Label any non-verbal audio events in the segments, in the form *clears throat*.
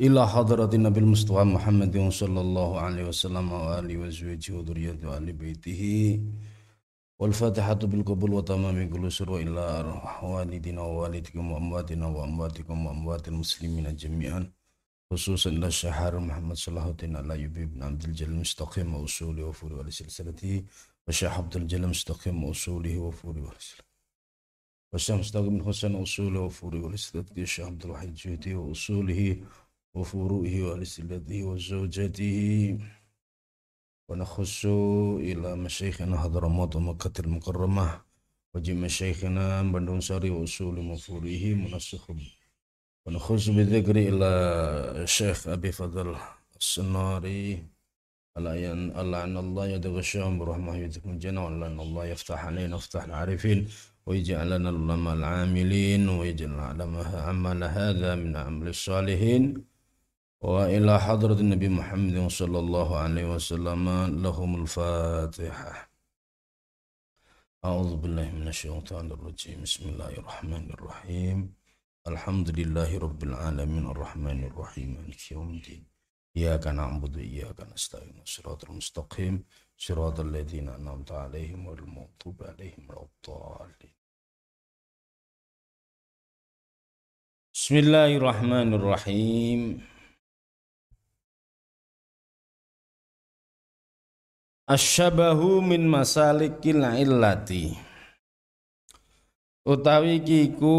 إلى حضرة النبي المصطفى محمد صلى الله عليه وسلم وآله وزوجه وذريته وآل بيته والفاتحة بالقبول وتمام كل سر إلى أرواح والدنا ووالدكم وأمواتنا وأمواتكم وأموات المسلمين جميعا خصوصا إلى الشهر محمد صلاح الدين على يبي بن عبد الجليل المستقيم وأصوله وفوره ولسلسلته وشيخ عبد الجليل المستقيم وأصوله وفوره ولسلسلته والشيخ مستقيم حسن أصوله وفوره ولسلسلته الشيخ عبد الوحيد جهدي وأصوله وفروعه ولسلته وزوجته. ونخص إلى مشايخنا حضرموت ومكة المكرمة. وجي مشايخنا بندون ساري وأصول مفروعه منسخ ونخص بذكر إلى الشيخ أبي فضل السناري. ألا أن الله يتغشاهم برحمة يدكم الجنة. أن الله يفتح علينا ويفتح العارفين. ويجعلنا العلماء العاملين. ويجعل عمل هذا من عمل الصالحين. وإلى حضرة النبي محمد صلى الله عليه وسلم لهم الفاتحة. أعوذ بالله من الشيطان الرجيم. بسم الله الرحمن الرحيم. الحمد لله رب العالمين. الرحمن الرحيم. مالك يوم الدين. إياك نعبد وإياك نستعين. صراط المستقيم. صراط الذين أنعمت عليهم والمغضوب عليهم ولا الضالين. بسم الله الرحمن الرحيم. Asyabahu min masalikil illati. Utawi kiku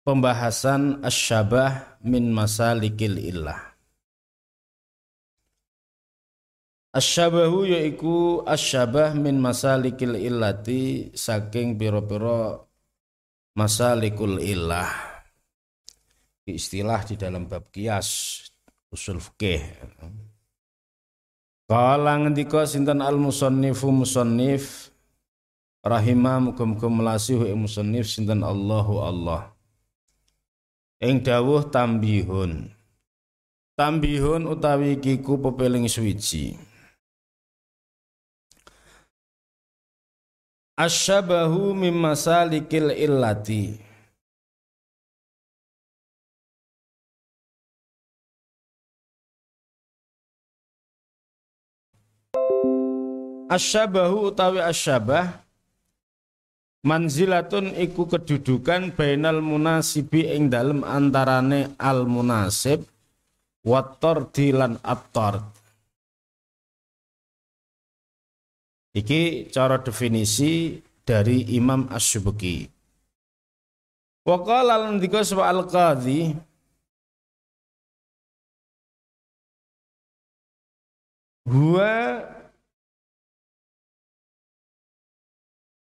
pembahasan asyabah min masalikil illah. Asyabahu yaiku asyabah min masalikil illati saking piro-piro masalikul illah. Istilah di dalam bab kias usul fikih Kala ngendika sinten al musannifu musannif rahimah muga-muga melasihu musannif sinten Allahu Allah. Ing dawuh tambihun. Tambihun utawi kiku pepeling suwiji. Asyabahu mim masalikil illati. Asyabahu utawi asyabah manzilatun iku kedudukan bainal munasibi ing dalem antarane al munasib wator dilan attor Iki cara definisi dari Imam Asyubuki. Waqala lan dika al-qadhi Huwa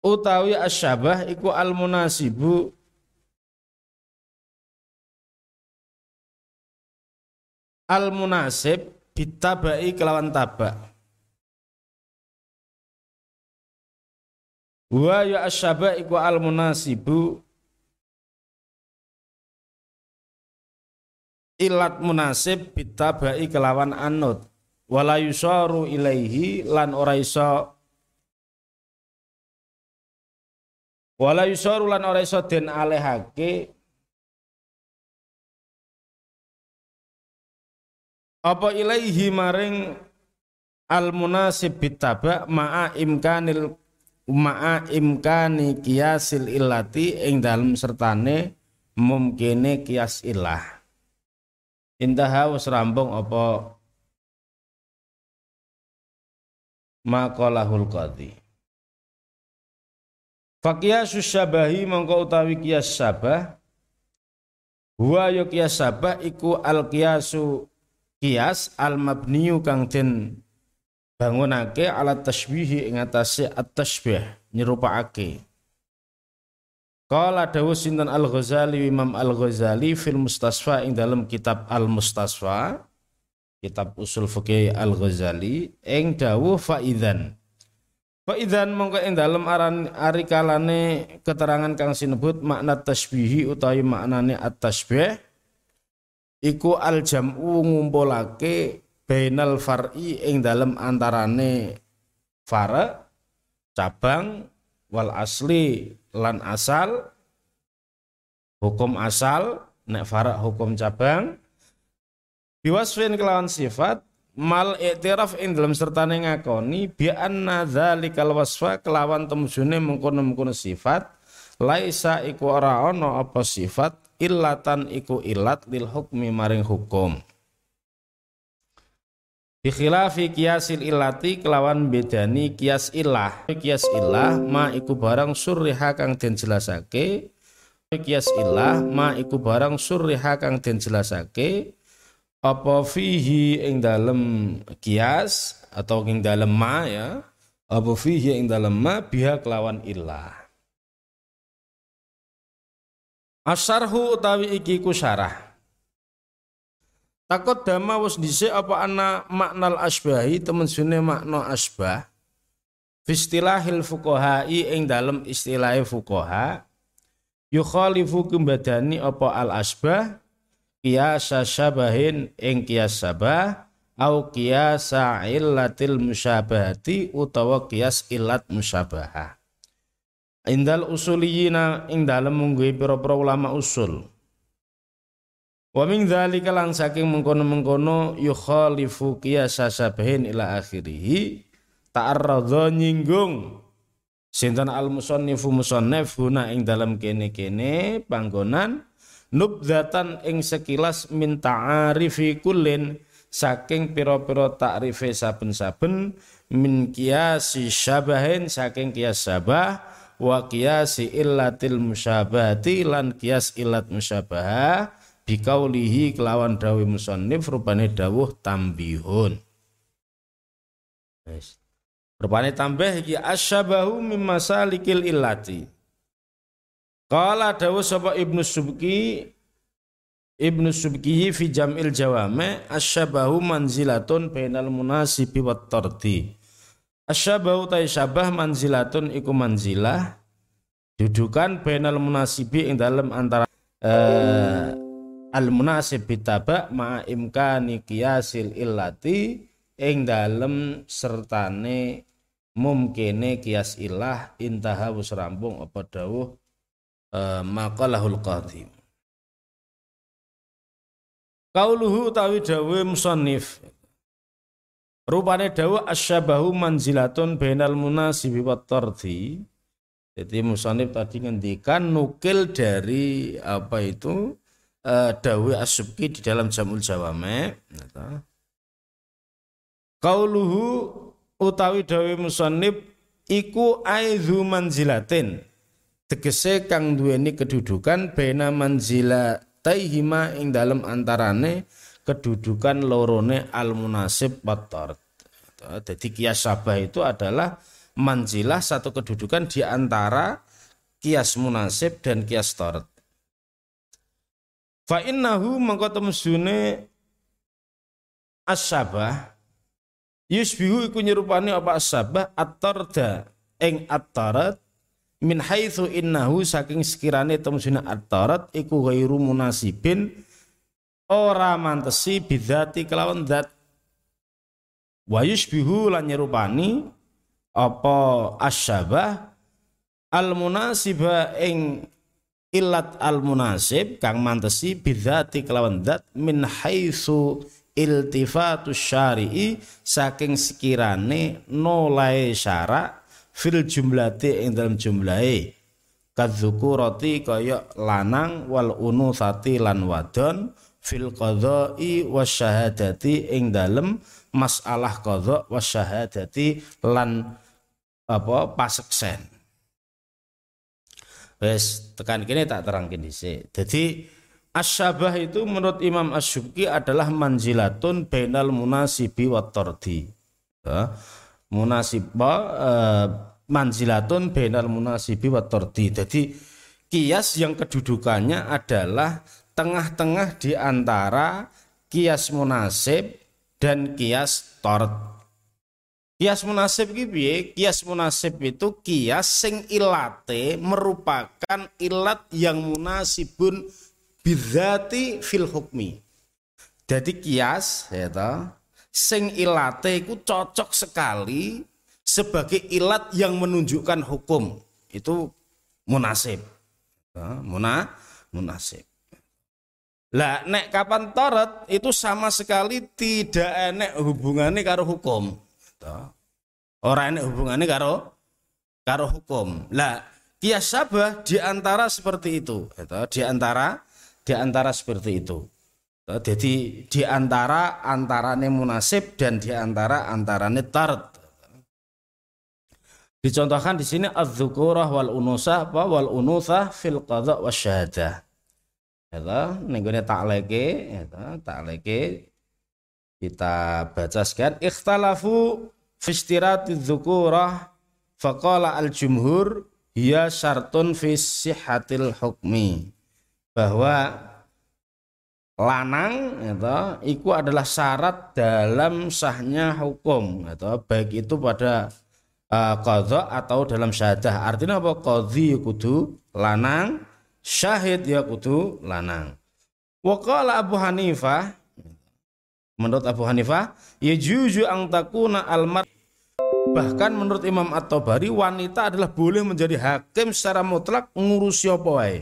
utawi asyabah iku al munasibu. Al munasib bitabai kelawan tabak. Wa ya asyabah iku al munasibu. Ilat munasib bitabai kelawan anut. Wala yusaru ilaihi lan ora iso Wala yusaru lan ora iso den alehake. Apa ilaihi maring al munasib bitaba ma'a imkanil ma'a imkani kiasil illati ing dalem sertane mumkine kias ilah intaha wis rambung apa? Maqalahul qadhi Fakiyasus syabahi mongko utawi kias sabah. Huwa yo kias sabah iku al kiasu kias al mabniyu kang den bangunake ala tasbihi ing atase at tasbih nyerupakake. Kala dawu sinten Al Ghazali Imam Al Ghazali fil Mustasfa ing dalam kitab Al Mustasfa kitab usul fikih Al Ghazali ing dawuh faidan Fa idzan mongko ing dalem aran ari kalane keterangan kang sinebut makna tasbihi utawi maknane at-tasbih iku al jam'u ngumpulake bainal far'i ing dalem antarane fara cabang wal asli lan asal hukum asal nek fara hukum cabang biwasfin kelawan sifat mal iktiraf ing dalam sertane ngakoni bi anna dzalikal wasfa kelawan temujune mengkono-mengkono sifat laisa iku ora ana apa sifat illatan iku ilat lil hukmi maring hukum Bikhilafi kiasil ilati kelawan bedani kias ilah. Kias ilah ma iku barang surriha kang den jelasake. Kias ilah ma iku barang surriha kang den jelasake apa fihi ing dalem kias atau ing dalem ma ya? Apa fihi ing dalem ma biha kelawan ilah. Asarhu utawi iki ku Takut dama wis dhisik apa ana maknal asbahi temen sune makna asbah. Fistilahil fuqahai ing dalem istilahe fuqaha. Yukhalifu kembadani apa al asbah kiasa syabahin ing kias sabah au kiasa illatil musyabahati utawa kias illat musyabahah. Indal usuliyina ing dalem mungguhi pira-pira ulama usul. Wa min dzalika lan saking mengkono-mengkono yukhalifu qiyasa sabahin ila akhirih ta'arradha nyinggung sinten al musannifu musannif guna ing dalam kene-kene panggonan nubdatan ing sekilas min ta'arifi kullin saking pira-pira ta'rife saben-saben min kiasi syabahin saking kias syabah wa kiasi illatil musyabahati lan kias illat musyabahah bikaulihi kelawan dawi musannif rupane dawuh tambihun. Rupane tambah iki asyabahu mimma salikil illati Kala dawu sapa Ibnu Subki Ibnu Subki fi Jam'il Jawame asyabahu manzilatun bainal munasibi wat tardi. Asyabahu ta syabah manzilatun iku manzilah dudukan bainal munasibi ing dalam antara uh, al munasib bitaba ma imkani qiyasil illati ing dalem sertane mumkine kias ilah intaha wis rampung apa dawuh uh, maqalahul qadim Kauluhu tawi dawe musannif Rupane dawa asyabahu manzilatun bainal munasibi wat tardi. Jadi musannif tadi ngendikan nukil dari apa itu uh, dawe asyubki di dalam jamul jawame. Kauluhu utawi dawe musannif iku aidhu manzilatin tegese kang duweni kedudukan bena manzila taihima ing dalam antarane kedudukan lorone al munasib batar. Jadi kias sabah itu adalah manzilah satu kedudukan di antara kias munasib dan kias tort. Fa innahu mangko temsune as-sabah yusbihu iku nyerupani apa as-sabah at-tarda ing at-tarat min haitsu innahu saking sekirane temsuna at-tarat iku ghairu munasibin ora mantesi bidzati kelawan zat. Wa yushbihu lan nyerupani apa asyabah al munasiba ing ilat al munasib kang mantesi bidzati kelawan zat min haitsu iltifatu syari'i saking sekirane nolai syarak fil jumlati ing dalam jumlahe. Kadzukurati kaya lanang wal unuthati lan wadon fil qadha'i wasyahadati ing dalem masalah qadha wasyahadati lan apa paseksen wes tekan kini tak terangkin dhisik. Dadi asyabah itu menurut Imam Asyubki adalah manzilatun bainal munasibi tardi. Ya munasibah uh, manzilatun bainal munasibi wa tordi. Jadi kias yang kedudukannya adalah tengah-tengah di antara kias munasib dan kias tort. Kias munasib iki Kias munasib itu kias sing ilate merupakan ilat yang munasibun bidzati fil hukmi. Jadi kias ya sing ilate iku cocok sekali sebagai ilat yang menunjukkan hukum itu munasib muna munasib Lah nek kapan torot itu sama sekali tidak enek hubungannya karo hukum. Orang enek hubungannya karo karo hukum. Lah kias sabah di antara seperti itu. Di antara di antara seperti itu. Jadi di antara antarane munasib dan di antara antarane tart. Dicontohkan di sini az-dzukurah wal unusah wal unusah fil qadha wasyahadah ya nenggone takleke ya takleke kita baca sekian. Ikhtalafu fi istirati dzukura faqala al jumhur hiya syartun fi sihhatil hukmi. Bahwa lanang itu itu adalah syarat dalam sahnya hukum itu baik itu pada uh, atau dalam syahadah artinya apa qadhi kudu lanang syahid ya kudu lanang. Waqala Abu Hanifah menurut Abu Hanifah ya juju ang takuna almar bahkan menurut Imam At-Tabari wanita adalah boleh menjadi hakim secara mutlak ngurusi apa wae.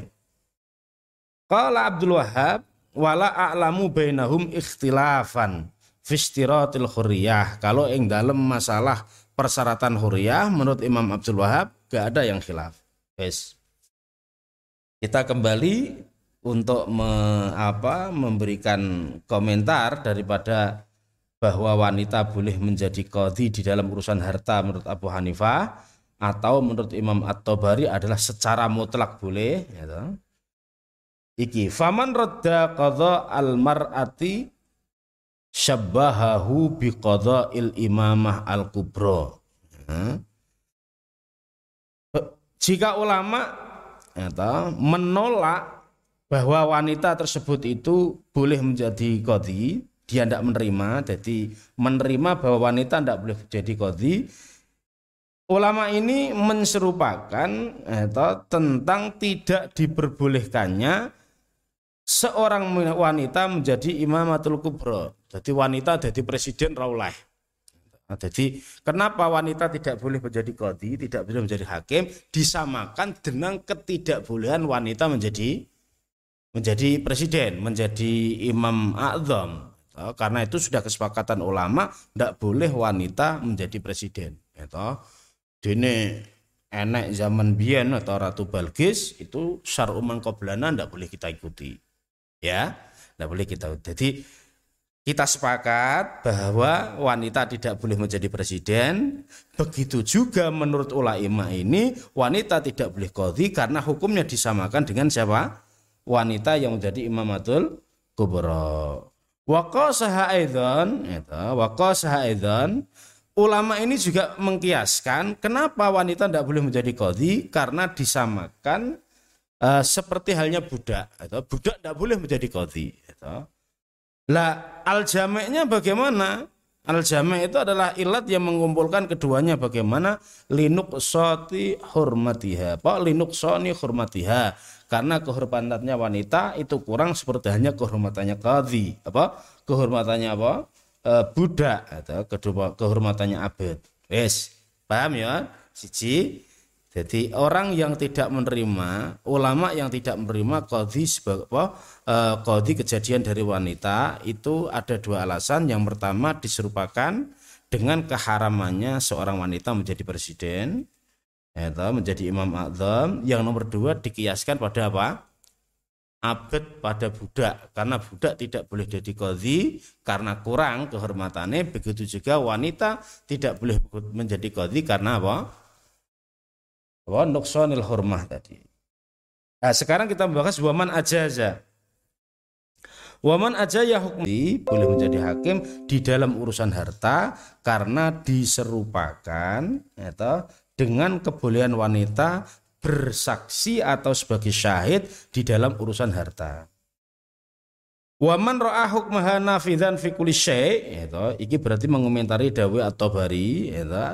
Qala Abdul Wahab wala a'lamu bainahum ikhtilafan fi istiratil hurriyah. Kalau ing dalam masalah persyaratan hurriyah menurut Imam Abdul Wahab gak ada yang khilaf. Yes. Kita kembali untuk me, apa, memberikan komentar daripada bahwa wanita boleh menjadi qadhi di dalam urusan harta menurut Abu Hanifah atau menurut Imam At-Tabari adalah secara mutlak boleh ya Iki faman radda qadha al-mar'ati syabbahahu bi il imamah al-kubra. Jika ulama atau menolak bahwa wanita tersebut itu boleh menjadi kodi dia tidak menerima jadi menerima bahwa wanita tidak boleh jadi kodi ulama ini menserupakan atau tentang tidak diperbolehkannya seorang wanita menjadi imamatul kubro jadi wanita jadi presiden raulai Nah, jadi kenapa wanita tidak boleh menjadi kodi, tidak boleh menjadi hakim, disamakan dengan ketidakbolehan wanita menjadi menjadi presiden, menjadi imam a'zam. Karena itu sudah kesepakatan ulama, tidak boleh wanita menjadi presiden. Gitu. Dini enek zaman biyen atau Ratu Balkis itu syar'u qoblana tidak boleh kita ikuti. Ya, tidak boleh kita. Jadi kita sepakat bahwa wanita tidak boleh menjadi presiden. Begitu juga menurut ulama ini wanita tidak boleh kodhi karena hukumnya disamakan dengan siapa? Wanita yang menjadi imamatul kubro. Waqasaha aidan, itu waqasaha aidan ulama ini juga mengkiaskan kenapa wanita tidak boleh menjadi kodhi karena disamakan uh, seperti halnya budak atau budak tidak boleh menjadi kodhi itu lah al jameknya bagaimana? Al jamek itu adalah ilat yang mengumpulkan keduanya bagaimana linuk soti hormatiha. Apa linuk soni hormatiha? Karena kehormatannya wanita itu kurang seperti hanya kehormatannya kadi. Apa? Kehormatannya apa? E, budak atau kedua kehormatannya abad. Yes, paham ya? Siji jadi orang yang tidak menerima, ulama yang tidak menerima kodi sebagai apa? E, kejadian dari wanita itu ada dua alasan. Yang pertama diserupakan dengan keharamannya seorang wanita menjadi presiden, atau menjadi imam azam. Yang nomor dua dikiaskan pada apa? Abad pada budak karena budak tidak boleh jadi kodi karena kurang kehormatannya begitu juga wanita tidak boleh menjadi kodi karena apa wa nuqsanil hurmah tadi. Nah, sekarang kita membahas waman ajaza. Waman aja ya hukum boleh menjadi hakim di dalam urusan harta karena diserupakan atau dengan kebolehan wanita bersaksi atau sebagai syahid di dalam urusan harta. Waman ro'a hukmaha nafidan fi kulli itu iki berarti mengomentari dawe atau bari itu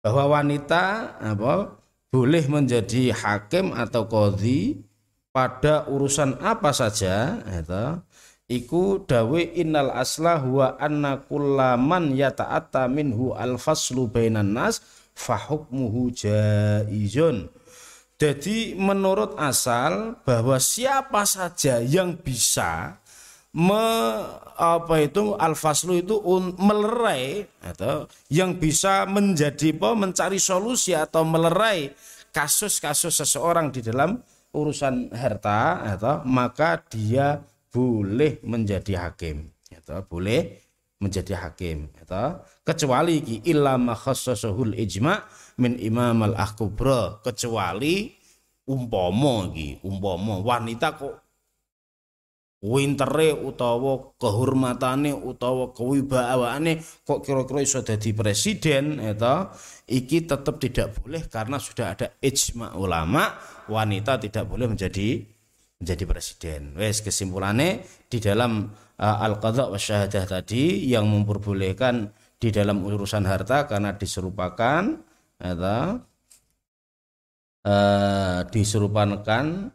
bahwa wanita apa boleh menjadi hakim atau kodi pada urusan apa saja itu iku dawe innal asla huwa anna kullaman yata'atta minhu al faslu bainan nas fa hukmuhu jaizun. Jadi menurut asal bahwa siapa saja yang bisa me, apa itu al-faslu itu un, melerai atau yang bisa menjadi apa mencari solusi atau melerai kasus-kasus seseorang di dalam urusan harta atau maka dia boleh menjadi hakim atau boleh menjadi hakim atau kecuali ki illa ma ijma min imam al kecuali umpama iki umpama wanita kok wintere utawa kehormatane utawa kewibawaane kok kira-kira iso dadi presiden eta iki tetap tidak boleh karena sudah ada ijma ulama wanita tidak boleh menjadi menjadi presiden. Wes kesimpulannya di dalam uh, al-qadha wa syahadah tadi yang memperbolehkan di dalam urusan harta karena diserupakan eta uh, diserupakan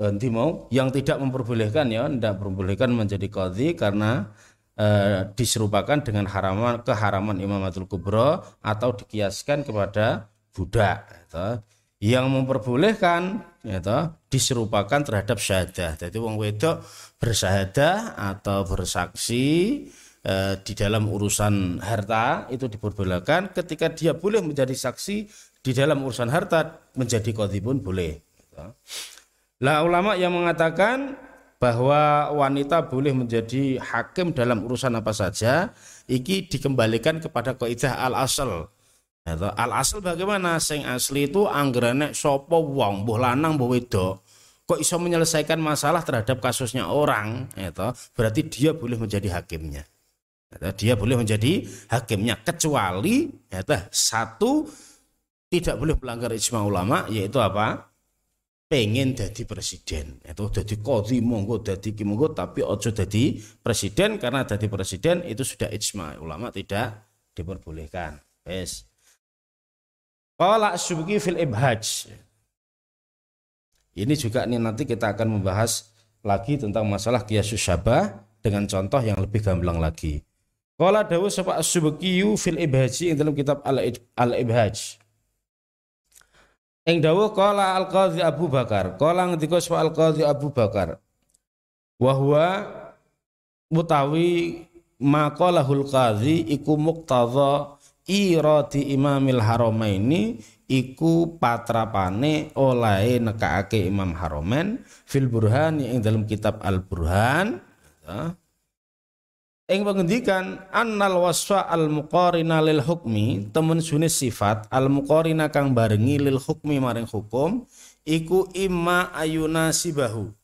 nanti mau yang tidak memperbolehkan ya tidak memperbolehkan menjadi qadhi karena e, diserupakan dengan haraman keharaman imamatul kubro atau dikiaskan kepada budak gitu. yang memperbolehkan gitu, diserupakan terhadap syahadah jadi wong wedok bersyahadah atau bersaksi e, di dalam urusan harta itu diperbolehkan ketika dia boleh menjadi saksi di dalam urusan harta menjadi qadhi pun boleh gitu. Lah ulama yang mengatakan bahwa wanita boleh menjadi hakim dalam urusan apa saja, iki dikembalikan kepada kaidah al asal. Al asal bagaimana? Sing asli itu anggarannya sopo wong, boh lanang, boh wedok. Kok iso menyelesaikan masalah terhadap kasusnya orang, itu berarti dia boleh menjadi hakimnya. Dia boleh menjadi hakimnya kecuali satu tidak boleh melanggar ijma ulama yaitu apa? Pengen jadi presiden. Itu jadi kodi monggo jadi monggo tapi ojo jadi presiden karena jadi presiden itu sudah ijma. Ulama tidak diperbolehkan. Yes Qala asyubuki fil ibhaj. Ini juga nih nanti kita akan membahas lagi tentang masalah kiasus syabah dengan contoh yang lebih gamblang lagi. Qala dawu sapa asyubuki fil ibhaji dalam kitab al-ibhaj Ing dawuh qala al-Qadhi Abu Bakar, qala ngendika sapa al-Qadhi Abu Bakar. Wa huwa mutawi maqalahul qadhi iku muqtadha irati imamil haramaini iku patrapane olahe nekake Imam Haramain fil burhan ing dalam kitab Al Burhan ing pengendikan annal wasfa al muqarina lil hukmi temen sune sifat al muqarina kang barengi lil hukmi maring hukum iku imma ayuna sibahu.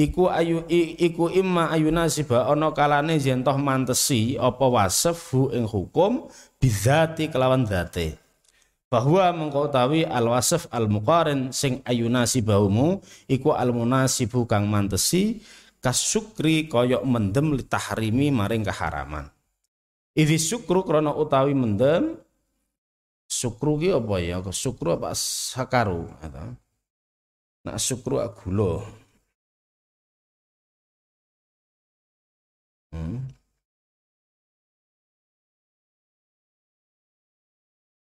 Iku ayu iku imma ayuna siba ana kalane yen toh mantesi apa wasf hu ing hukum bizati kelawan zate. Bahwa mengkau tawi al wasf al muqarin sing ayuna sibahumu iku al munasibu kang mantesi kasukri koyok mendem tahrimi maring keharaman. Idi sukru krono utawi mendem sukru ki apa ya? Sukru apa sakaru atau Nak sukru gula. Hmm.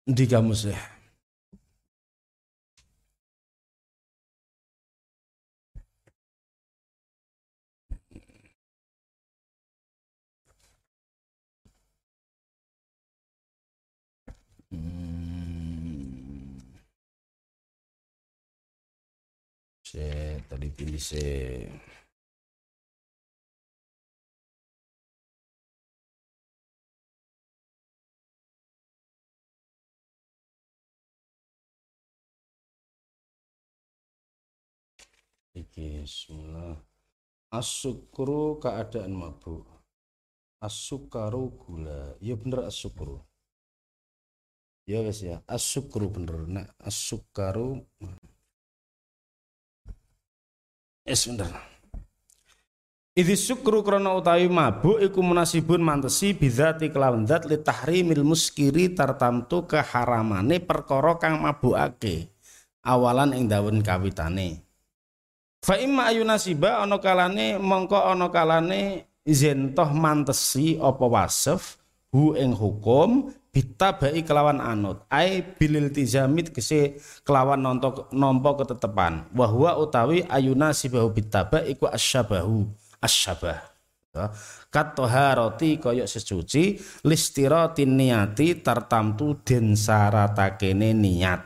Di kamus ya. Se tadi pilih Iki semula. Asukru keadaan mabuk. Asukaru gula. Ya bener asukru. Ya wes ya asukru bener. Nak asukaru es bener Idhi sukru krana utawi mabuk iku munasibun mantesi bidzati kelawan zat li tahrimil muskiri tartamtu keharamane perkara kang mabukake awalan ing dawen kawitane. Fa imma ayunasiba ana kalane mongko ana kalane zen toh mantesi apa wasef hu ing hukum bitabai kelawan anut. Ai bilil tizamit kese kelawan nonto nompo ketetepan. Wahwa utawi ayuna sibahu bitaba iku asyabahu. Asyabah. Ya. kat toharoti koyok sesuci listiratin niati tartamtu den saratakene niat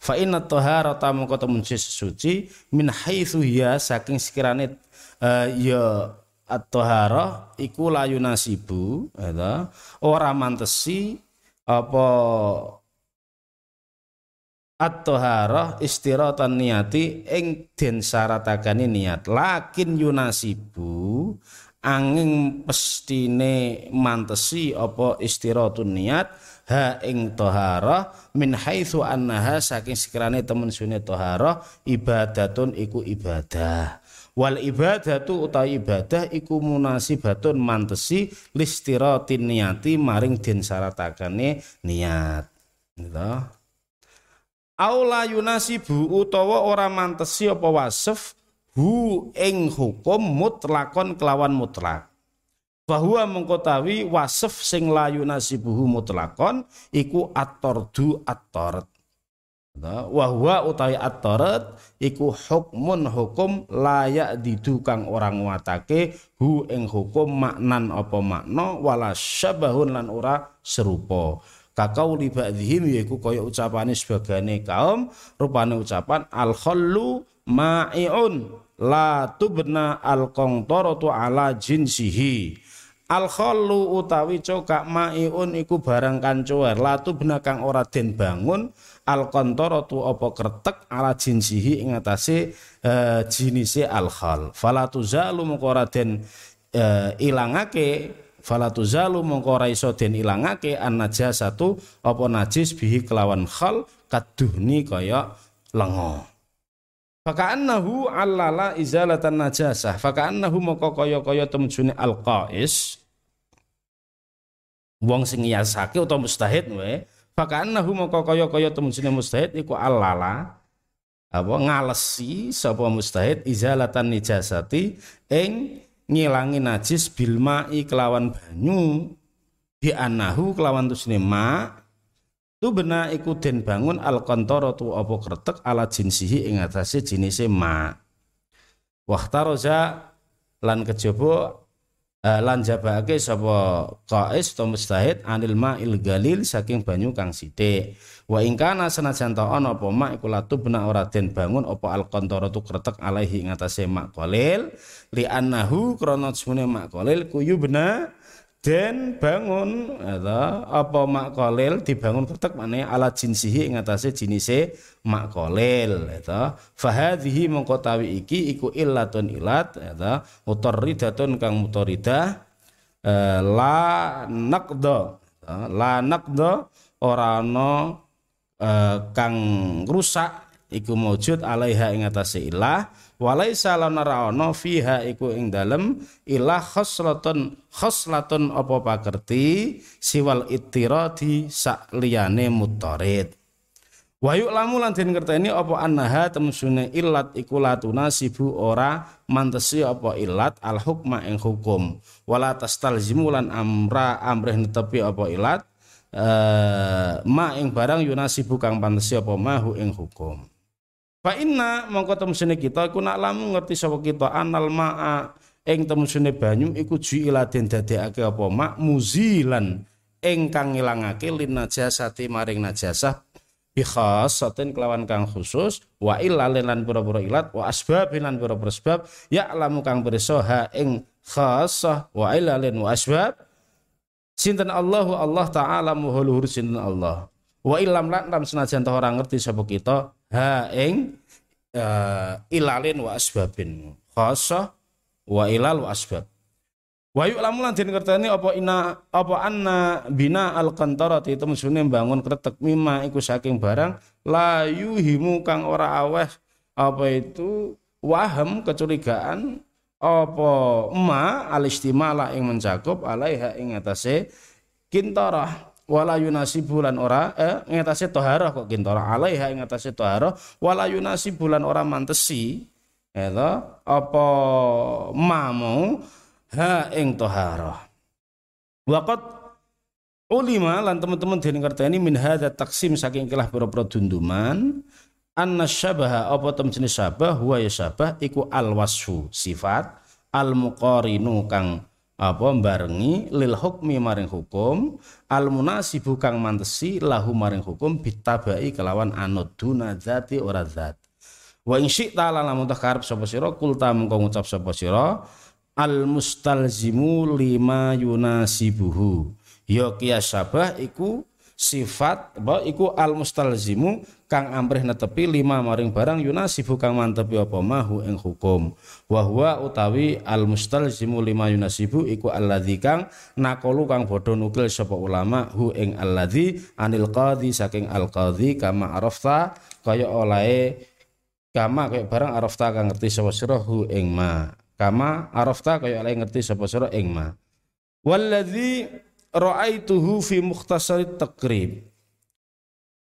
fa inna toharota mengko temen sesuci min haitsu ya saking sekirane uh, ya at-taharah iku layu nasibu ya ora mantesi apa? At-taharah istiratan niati ing den syaratagane niat lakin yunasibu angin pestine mantesi apa istiratun niat ha ing toharah min haitsu annaha saking sekirane temen sune toharah ibadatun iku ibadah wal ibadatu utawi ibadah iku munasibatun mantesi listiratin niati maring den syaratakane niat gitu. Aula yunasibu utawa ora mantesi apa wasef hu ing hukum mutlakon kelawan mutlak. Bahwa mengkotawi wasef sing layu nasibuhu mutlakon iku atordu atorat wahwa utawi at-tarat iku hukmun hukum layak didu kang orang watake hu ing hukum maknan apa makna wala syabahun lan ora serupa. Kakau li ba'dihim yaiku kaya ucapane sebagane kaum rupane ucapan al khallu ma'iun la tubna al qantaratu ala jinsihi. Al khallu utawi cokak maiun iku barang kancuer latu bena kang ora den bangun al tu apa kretek ala jinsihi ing atase uh, jinise al khal fala tuzalu mengko ora den uh, ilangake fala tuzalu mengko iso den ilangake an najasatu apa najis bihi kelawan khal kaduhni kaya lengo Faka'annahu allala izalatan najasah. Faka'annahu moko kaya-kaya temjune al-qais. Wong sing ngiyasake utawa mustahid wae. Faka'annahu moko kaya-kaya temjune mustahid iku allala. Apa? Ngalesi sapa mustahid izalatan najasati ing ngilangi najis bilma'i kelawan banyu. Bi annahu kelawan tusne ma. Tu bena iku den bangun al tu apa kretek ala jinsihi ing atase jinise ma. Wahtaroza lan kejaba lan jabake sapa qais atau mustahid anil ma'il galil saking banyu kang sithik. Wa ing kana senajan ta ana apa mak iku latu bena ora den bangun apa al tu kretek alaihi ing atase mak qalil li annahu krana mak qalil kuyu bena den bangun apa makolil dibangun ketek mana ala jinsihi ing jinise makolil itu fahadhihi iki iku illatun ilat itu mutoridatun kang mutorida eh, la nakdo la nakdo orano eh, kang rusak iku maujud alaiha ing atase ilah walaisa lan ora fiha iku ing dalem ilah khoslatun khoslatun apa pakerti siwal ittiradi sak liyane mutarid Wa lamu lan den ngerteni apa annaha temsune ilat iku latuna sibu ora mantesi apa ilat al hukma ing hukum. Wala tastalzimu lan amra amrih netepi apa ilat uh, ma ing barang yunasibu kang pantesi apa mahu ing hukum Fa inna mongko temsene kita iku nak lamu ngerti sapa kita anal ma'a. Ing temsene banyu iku juila den dadekake apa? Mak muzilan ingkang ngilangake lin najasati maring najasah. Bi khasatin kelawan kang khusus wa illa lan pura-pura ilat wa asbab lan pura-pura sebab ya lamu kang bersoha ing khasah wa illa wa asbab. Sinten Allahu Allah taala muhuluhur sinten Allah. Wa ilam lan senajan orang ngerti sapa kita ha ing uh, ilalin wa asbabin. Khasa wa ilal wa asbab. Wa yu'lamu lan den ngerteni apa ina apa anna bina al qantarati itu mesune bangun kretek. Mima iku saking barang la yuhimu kang ora aweh apa itu waham kecurigaan apa ma al istimala ing mencakup alaiha ing atase kintarah wala yunasibu lan ora eh ngatasi toharoh kok gintara alaiha ing atase toharoh. Wala yunasibu lan ora mantesi. Itu apa mamu ha ing toharoh. Waqat ulima lan teman-teman den ngerteni min hadza taksim saking kelah pira-pira dunduman anna syabaha apa tem jenis syabah? Huwa ya syabah iku al wasfu sifat al muqarinu kang apa barengi lil hukmi maring hukum al munasibu kang mantesi lahu maring hukum bitabai kelawan anut duna zati ora zat. Wa in syi'ta lamun karep sapa sira kulta mengko ngucap sapa sira al mustalzimu lima yunasibuhu. Ya kias sabah iku sifat apa iku al mustalzimu kang amrih netepi lima maring barang yunasibu kang mantepi apa mahu ing hukum. Wa huwa utawi al mustalzimu lima yunasibu iku alladzi kang nakolu kang bodho nukil sapa ulama hu ing alladzi anil qadhi saking al qadhi kama arafta kaya olahe kama kaya barang arafta kang ngerti sapa sira hu ing ma. Kama arafta kaya olahe ngerti sapa sira ing ma. Walladzi ra'aituhu fi mukhtasarit takrib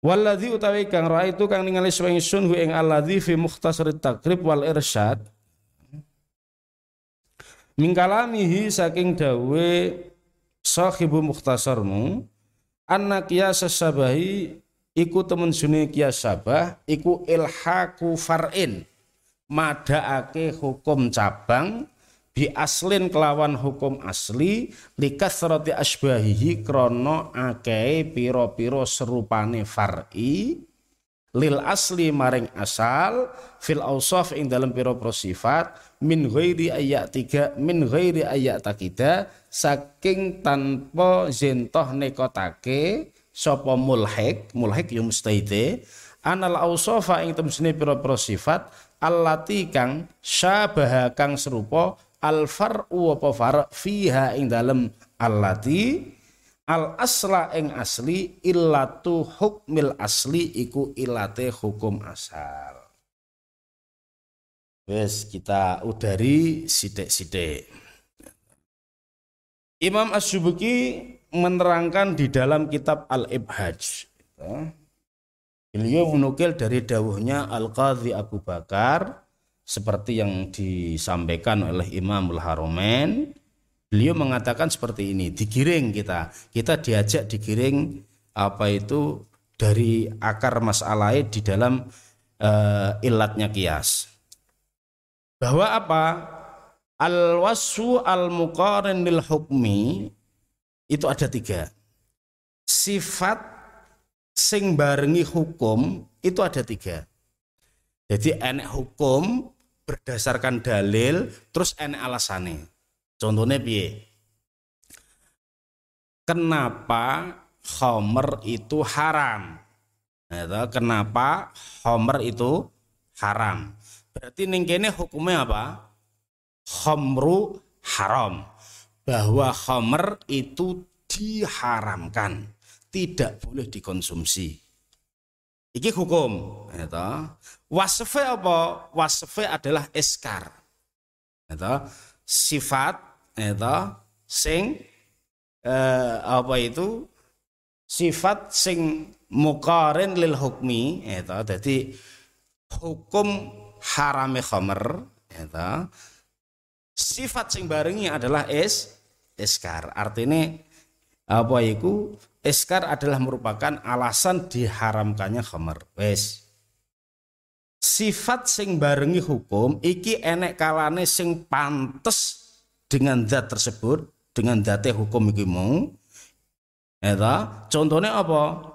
Waladhi utawi kang raaitu kang ningali sun hu ing alladzi fi mukhtasarit takrib wal irsyad. Mingkalamihi saking dawe sahibu mukhtasarmu anna qiyas sabahi iku temen sune qiyas sabah iku ilhaku far'in madaake hukum cabang bi aslin kelawan hukum asli likasrati asbahihi krono akei piro-piro serupane far'i lil asli maring asal fil ausaf ing dalam piro-piro sifat min ghairi ayat tiga min ghairi ayat takida saking tanpa zentoh nekotake sapa mulhik mulhik ya mustahide anal ausafa ing temsine piro-piro sifat allati kang syabaha kang serupa al far'u apa far fiha ing dalem allati al asla ing asli illatu hukmil asli iku ilate hukum asal Wes kita udari sidik-sidik. Imam Asyubuki menerangkan di dalam kitab Al-Ibhaj. Beliau menukil dari dawuhnya Al-Qadhi Abu Bakar seperti yang disampaikan oleh Imamul Haromen beliau mengatakan seperti ini digiring kita. Kita diajak digiring apa itu dari akar masalah di dalam uh, ilatnya kias. Bahwa apa? Al wasu al muqarin lil hukmi itu ada tiga. Sifat sing barengi hukum itu ada tiga. Jadi enek hukum berdasarkan dalil terus enek alasane. Contohnya piye? Kenapa homer itu haram? Nah, kenapa homer itu haram? Berarti ning kene hukumnya apa? Khomru haram. Bahwa homer itu diharamkan, tidak boleh dikonsumsi. Iki hukum, Wasfe apa? Wasfe adalah eskar. Ya Sifat, ya sing eh, apa itu? Sifat sing mukarin lil hukmi, ya Jadi hukum harame khamer, ya Sifat sing barengi adalah es eskar. Artinya apa itu? Eskar adalah merupakan alasan diharamkannya khamar. Wes. Sifat sing barengi hukum iki enek kalane sing pantes dengan zat tersebut, dengan date hukum iki mau. Eta, contohnya apa?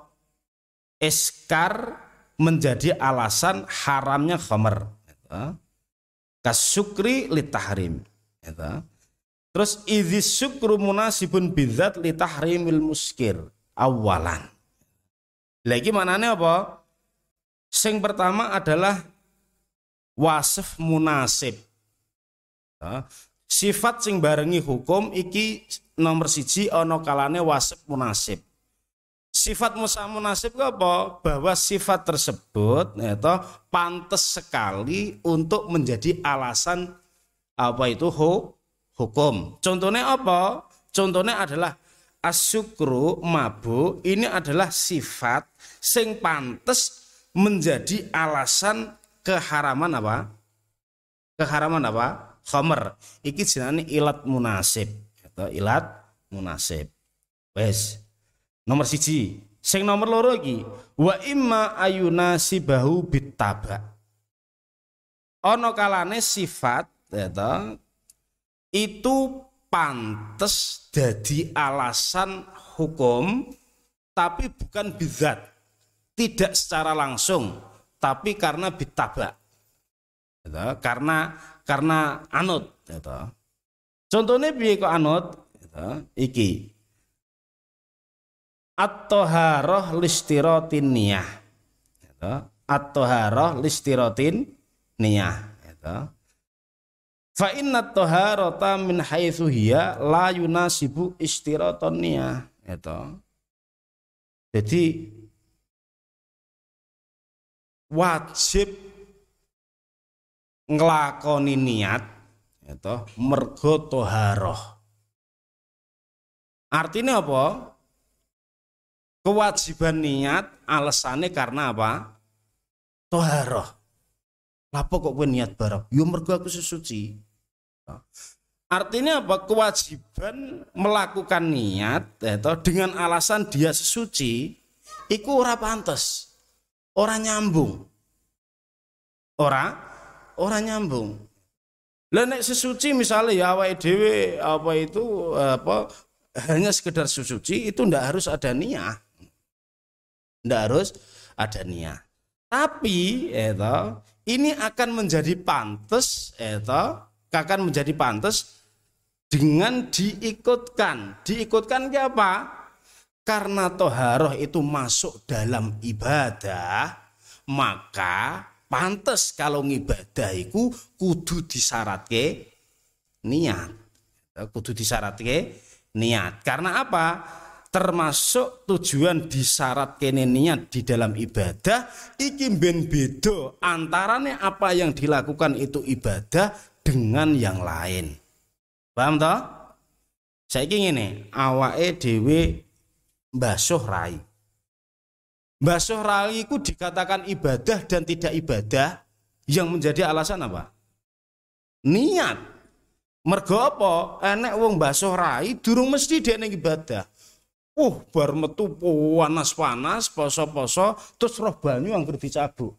Eskar menjadi alasan haramnya khamar. Eta. Kasukri litahrim. Eta. Terus idhis syukru munasibun bidzat li tahrimil muskir awalan. Lagi manane apa? Sing pertama adalah wasif munasib. sifat sing barengi hukum iki nomor siji ono kalane wasif munasib. Sifat musa munasib apa? Bahwa sifat tersebut itu pantas sekali untuk menjadi alasan apa itu hukum. Contohnya apa? Contohnya adalah asyukru mabu ini adalah sifat sing pantes menjadi alasan keharaman apa? Keharaman apa? Khomer. Iki jenenge ilat munasib atau ilat munasib. Wes. Nomor siji. Sing nomor loro iki wa imma ayuna sibahu bitaba. Ono kalane sifat ya itu pantes jadi alasan hukum tapi bukan bidat tidak secara langsung tapi karena bitaba gitu. karena karena anut gitu. contohnya biaya kok anut gitu. iki at-toharoh listirotin niyah gitu. at-toharoh listirotin niyah gitu. Fa inna taharata min haitsu hiya la yunasibu istiraton niyah. Itu. Jadi wajib nglakoni niat itu mergo toharoh. Artinya apa? Kewajiban niat alasannya karena apa? Toharoh. Lapo kok gue niat bareng? Yo mergo aku sesuci. Artinya apa? Kewajiban melakukan niat itu dengan alasan dia sesuci, itu ora pantas. Ora nyambung. Ora ora nyambung. Lah nek sesuci misalnya ya awake dhewe apa itu apa hanya sekedar sesuci itu ndak harus ada niat. Ndak harus ada niat. Tapi itu ini akan menjadi pantas itu akan menjadi pantas dengan diikutkan. Diikutkan ke apa? Karena toharoh itu masuk dalam ibadah, maka pantas kalau ngibadah itu kudu disyaratke niat. Kudu disyaratke niat. Karena apa? termasuk tujuan disyarat kene niat di dalam ibadah iki ben beda antaranya apa yang dilakukan itu ibadah dengan yang lain. Paham toh? Saya ingin ini awake dewe basuh rai. Basuh rai itu dikatakan ibadah dan tidak ibadah yang menjadi alasan apa? Niat. Mergo apa? Enek wong basuh rai durung mesti dia ibadah. Uh, bar metu panas-panas, poso-poso, terus roh banyu yang dicabuk.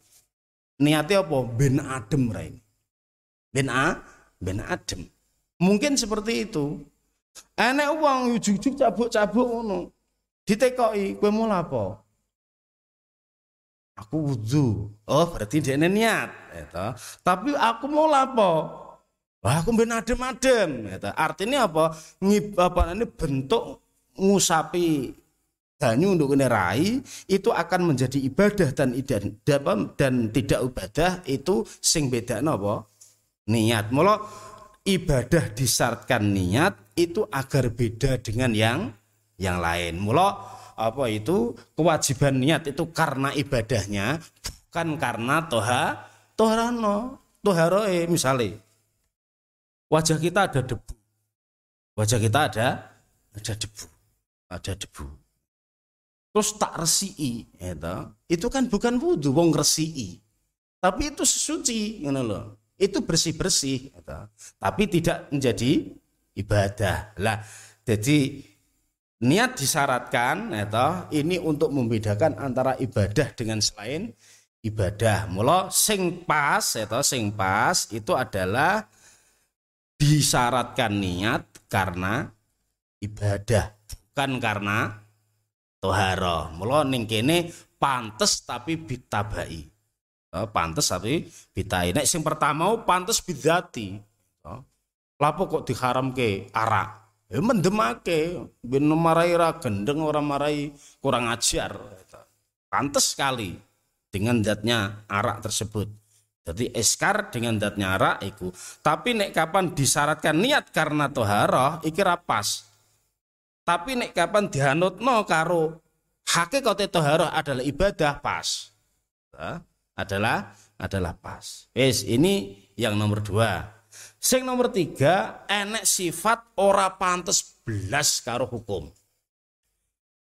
Niatnya apa? Ben adem rai ben a ben adem mungkin seperti itu enek uang ujug-ujug cabuk-cabuk ngono ditekoki kowe mau apa? Aku wudhu oh berarti dia niat itu tapi aku mau lapo Wah, aku ben adem-adem itu artinya apa? Ngib apa ini bentuk ngusapi banyu untuk nerai itu akan menjadi ibadah dan dan tidak ibadah itu sing beda apa? Niat. Mula ibadah disyaratkan niat itu agar beda dengan yang yang lain. Mula apa itu? Kewajiban niat itu karena ibadahnya bukan karena toha toharano toharoe misalnya wajah kita ada debu. Wajah kita ada ada debu. Ada debu. Terus tak resii itu itu kan bukan wudhu wong resii tapi itu ngono loh itu bersih-bersih gitu. tapi tidak menjadi ibadah. Lah jadi niat disyaratkan gitu, ini untuk membedakan antara ibadah dengan selain ibadah. Mula sing pas itu sing pas itu adalah disyaratkan niat karena ibadah bukan karena toharo mula ning kene pantes tapi bitabai. Pantes tapi bitai. Nek sing pertama pantes bidati. Lapo kok diharamke arak ya mendemake ben marai ra gendeng orang marai kurang ajar pantes sekali dengan zatnya arak tersebut jadi eskar dengan datnya arak iku. Tapi nek kapan disyaratkan niat karena toharoh iki rapas. Tapi nek kapan dianutno karo hakikate toharoh adalah ibadah pas adalah adalah pas. Wes ini yang nomor dua. Sing nomor tiga, enek sifat ora pantes belas karo hukum.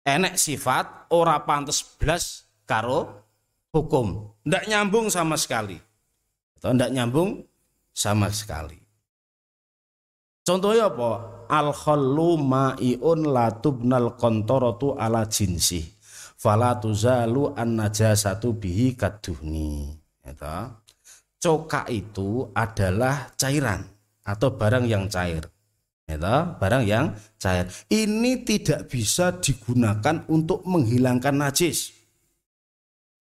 Enek sifat ora pantes belas karo hukum. Ndak nyambung sama sekali. Atau ndak nyambung sama sekali. Contohnya apa? al khallu ma'iun la tubnal kontoratu ala jinsi fala tuzalu an najasatu bihi kaduhni itu cokak itu adalah cairan atau barang yang cair. Itu barang yang cair. Ini tidak bisa digunakan untuk menghilangkan najis.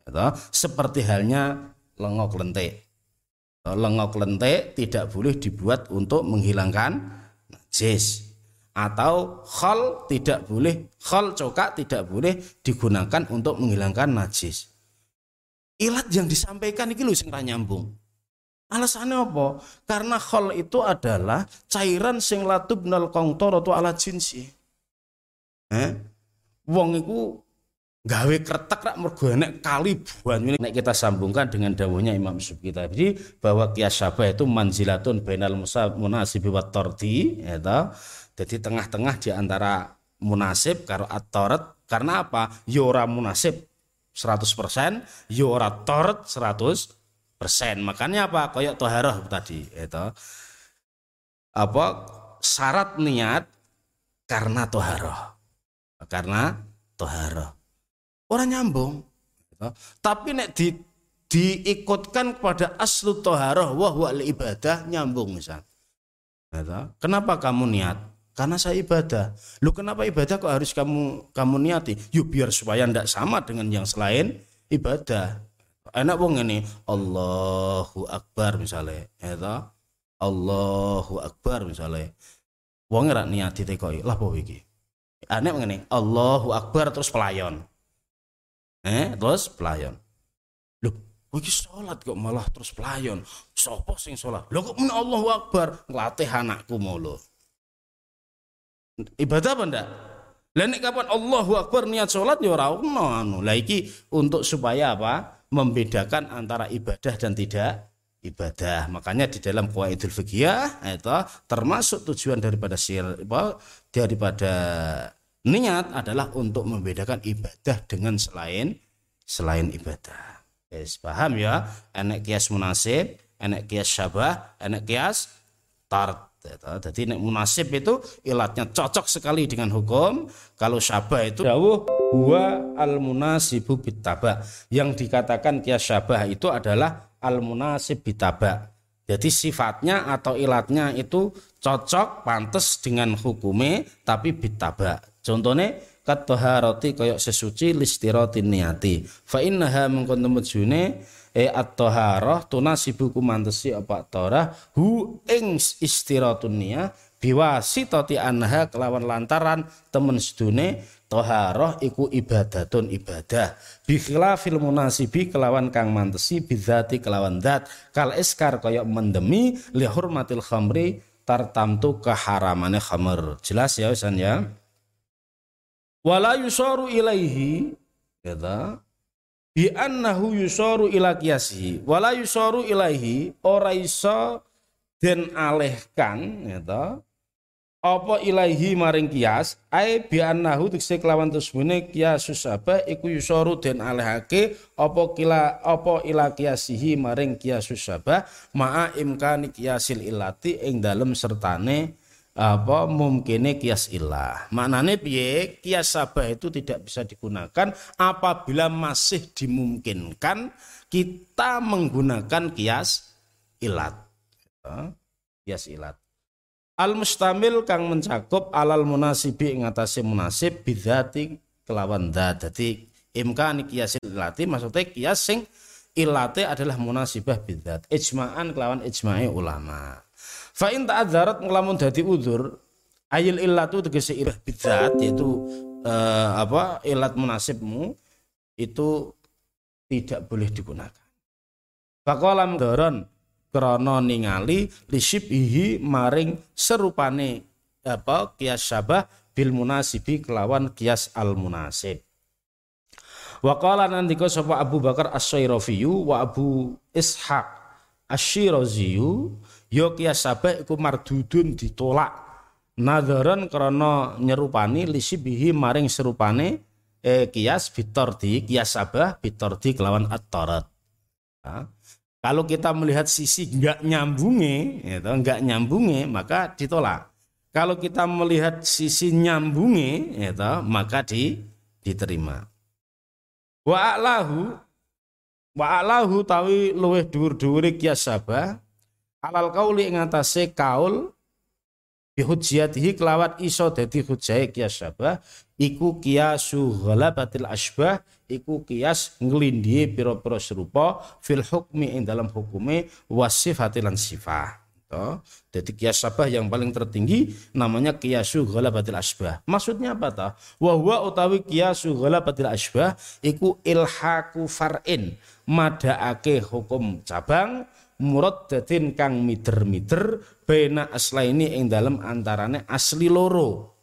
Itu seperti halnya lengok lentik. Lengok lentik tidak boleh dibuat untuk menghilangkan najis. Atau khol tidak boleh khol cokak tidak boleh digunakan untuk menghilangkan najis. Ilat yang disampaikan ini loh sing nyambung alasannya apa? Karena khol itu adalah cairan sing latubnal kongtor atau ala jinsi eh? wong itu gawe kretek rak mergo enek kali banyu nek kita sambungkan dengan dawuhnya Imam Subki tadi bahwa kias syabah itu manzilatun bainal munasib wa tardi ya jadi tengah-tengah di antara munasib karo at karena apa? Yora ya munasib 100% yora ya tort 100% makanya apa? Koyok toharoh tadi itu apa? Syarat niat karena toharoh. Karena toharoh. Orang nyambung gitu. tapi nek di diikutkan kepada aslu toharoh wah ibadah nyambung misal. Gitu. kenapa kamu niat? Karena saya ibadah. Lu kenapa ibadah kok harus kamu kamu niati? Yuk biar supaya ndak sama dengan yang selain ibadah enak wong ini Allahu Akbar misalnya itu Allahu Akbar misalnya wong ora niati tekoi lah apa iki aneh ngene Allahu Akbar terus pelayon Eh, terus pelayan. Loh, iki sholat kok malah terus pelayan. Sopo sing sholat? Loh kok Allahu Akbar ngelatih anakku mulu. Ibadah apa ndak? Lah nek kapan Allahu Akbar niat sholat ya ora ono anu. Untuk supaya apa? Membedakan antara ibadah dan tidak ibadah. Makanya di dalam Qawaidul Fiqhiyah itu termasuk tujuan daripada sir daripada Niat adalah untuk membedakan ibadah dengan selain selain ibadah. Yes, paham ya? Enek kias munasib, enek kias syabah, enek kias tart. Jadi nek munasib itu ilatnya cocok sekali dengan hukum. Kalau syabah itu dawuh huwa al munasibu bitaba. Yang dikatakan kias syabah itu adalah al munasib bitaba. Jadi sifatnya atau ilatnya itu cocok, pantas dengan hukume tapi bitaba. Contohnya kat taharati kaya sesuci listiratin niati. Fa innaha mengkon temujune e at-taharah tunasibu kumantesi apa torah hu ing istiratun niyah biwasitati anha kelawan lantaran temen sedune toharoh iku ibadatun ibadah. Bikhilafil munasibi kelawan kang mantesi bidzati kelawan dat kal iskar kaya mendemi li hurmatil khamri tartamtu keharamane khamr. Jelas ya Usan ya? Wala yusaru ilaihi. Kata bi annahu yusaru ila qiyasihi wala yusaru ilaihi ora iso den alehkan kata apa ilaihi maring kias ai bi annahu tekse kelawan tusmune kiasus apa iku yusaru den alehake apa kila apa ila kiasihi maring kiasus apa ma'a imkani kiasil ilati ing dalem sertane apa mungkinnya kias ilah. Maknanya piye kias sabah itu tidak bisa digunakan apabila masih dimungkinkan kita menggunakan kias ilat. Kias ilat. Al mustamil kang mencakup alal munasibi ngatasi munasib bidati kelawan dat. Jadi imkan kias ilati maksudnya kias sing ilate adalah munasibah bidat. Ijma'an kelawan ijma'i ulama. Fa in ta'adzarat ngelamun dadi udzur ayil illatu tegese ilah bidzat yaitu eh, apa ilat munasibmu itu tidak boleh digunakan. Faqala mudharon krana ningali lisibhi maring serupane apa kias syabah bil munasibi kelawan kias al munasib. Wa qala nandika sapa Abu Bakar As-Sairafiyu wa Abu Ishaq Asy-Syiraziyu ya kias sabah iku mardudun ditolak. Nadharan krana nyerupani lisibihi maring serupane eh, kias bitordi kias sabah bitordi kelawan at-tarat. Nah, kalau kita melihat sisi enggak nyambunge itu enggak nyambunge maka ditolak. Kalau kita melihat sisi nyambungi ya toh, maka di, diterima. Wa alahu wa alahu tawi luweh dhuwur-dhuwure kias sabah alal kauli ing atase kaul bihujjatihi kelawat iso dadi hujjahe kias sabah iku kiasu ghalabatil asbah iku kias nglindhi pira-pira serupa fil hukmi ing dalam hukume wasifati lan sifat toh. Jadi kias sabah yang paling tertinggi namanya kiasu ghalabatil asbah. Maksudnya apa toh? Wa huwa utawi kiasu ghalabatil asbah iku ilhaku far'in madaake hukum cabang muraddatin kang mider-mider bena aslaini ing dalam antarane asli loro.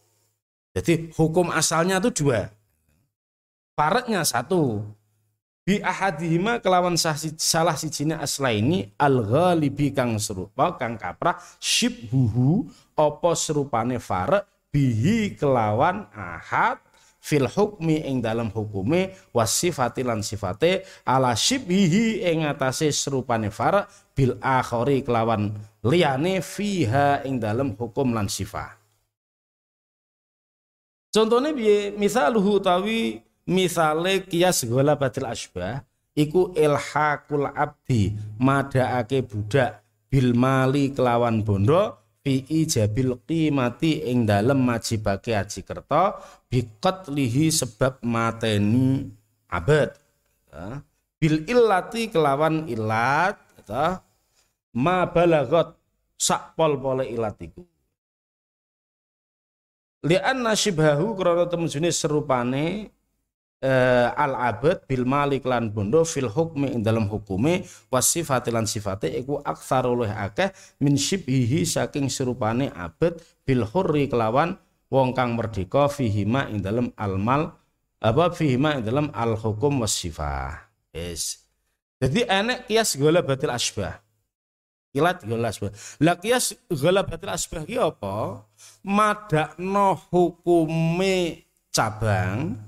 Jadi hukum asalnya itu dua. Faradnya satu, bi ahadihima kelawan salah sijine aslaini al ghalibi kang serupa kang kaprah shibhuhu apa serupane farq bihi kelawan ahad fil hukmi ing dalam hukume wasifati lan sifate ala shibhihi ing atase serupane farq bil akhari kelawan liyane fiha ing dalam hukum lan sifat. Contohnya biye misaluhu tawi misale kias gola batil asbah iku ilhaqul abdi madaake budak bil mali kelawan bondo fi ijabil qimati ing dalem majibake aji kerta lihi sebab mateni abad. Bil illati kelawan ilat ma balagot sak pol pole ilat iku. Li'anna shibhahu krana temujune serupane eh, al abad bil malik lan bondo fil hukmi ing dalam hukume wasifati lan sifate iku aktsar oleh akeh min shibhihi saking serupane abad bil hurri kelawan wong kang merdeka fihima ing dalam al mal apa fihima ing dalam al hukum wasifah yes. Jadi enek kias gola batil asbah. Kilat gola asbah. Lah kias gola batil asbah ki apa? Madakno hukume cabang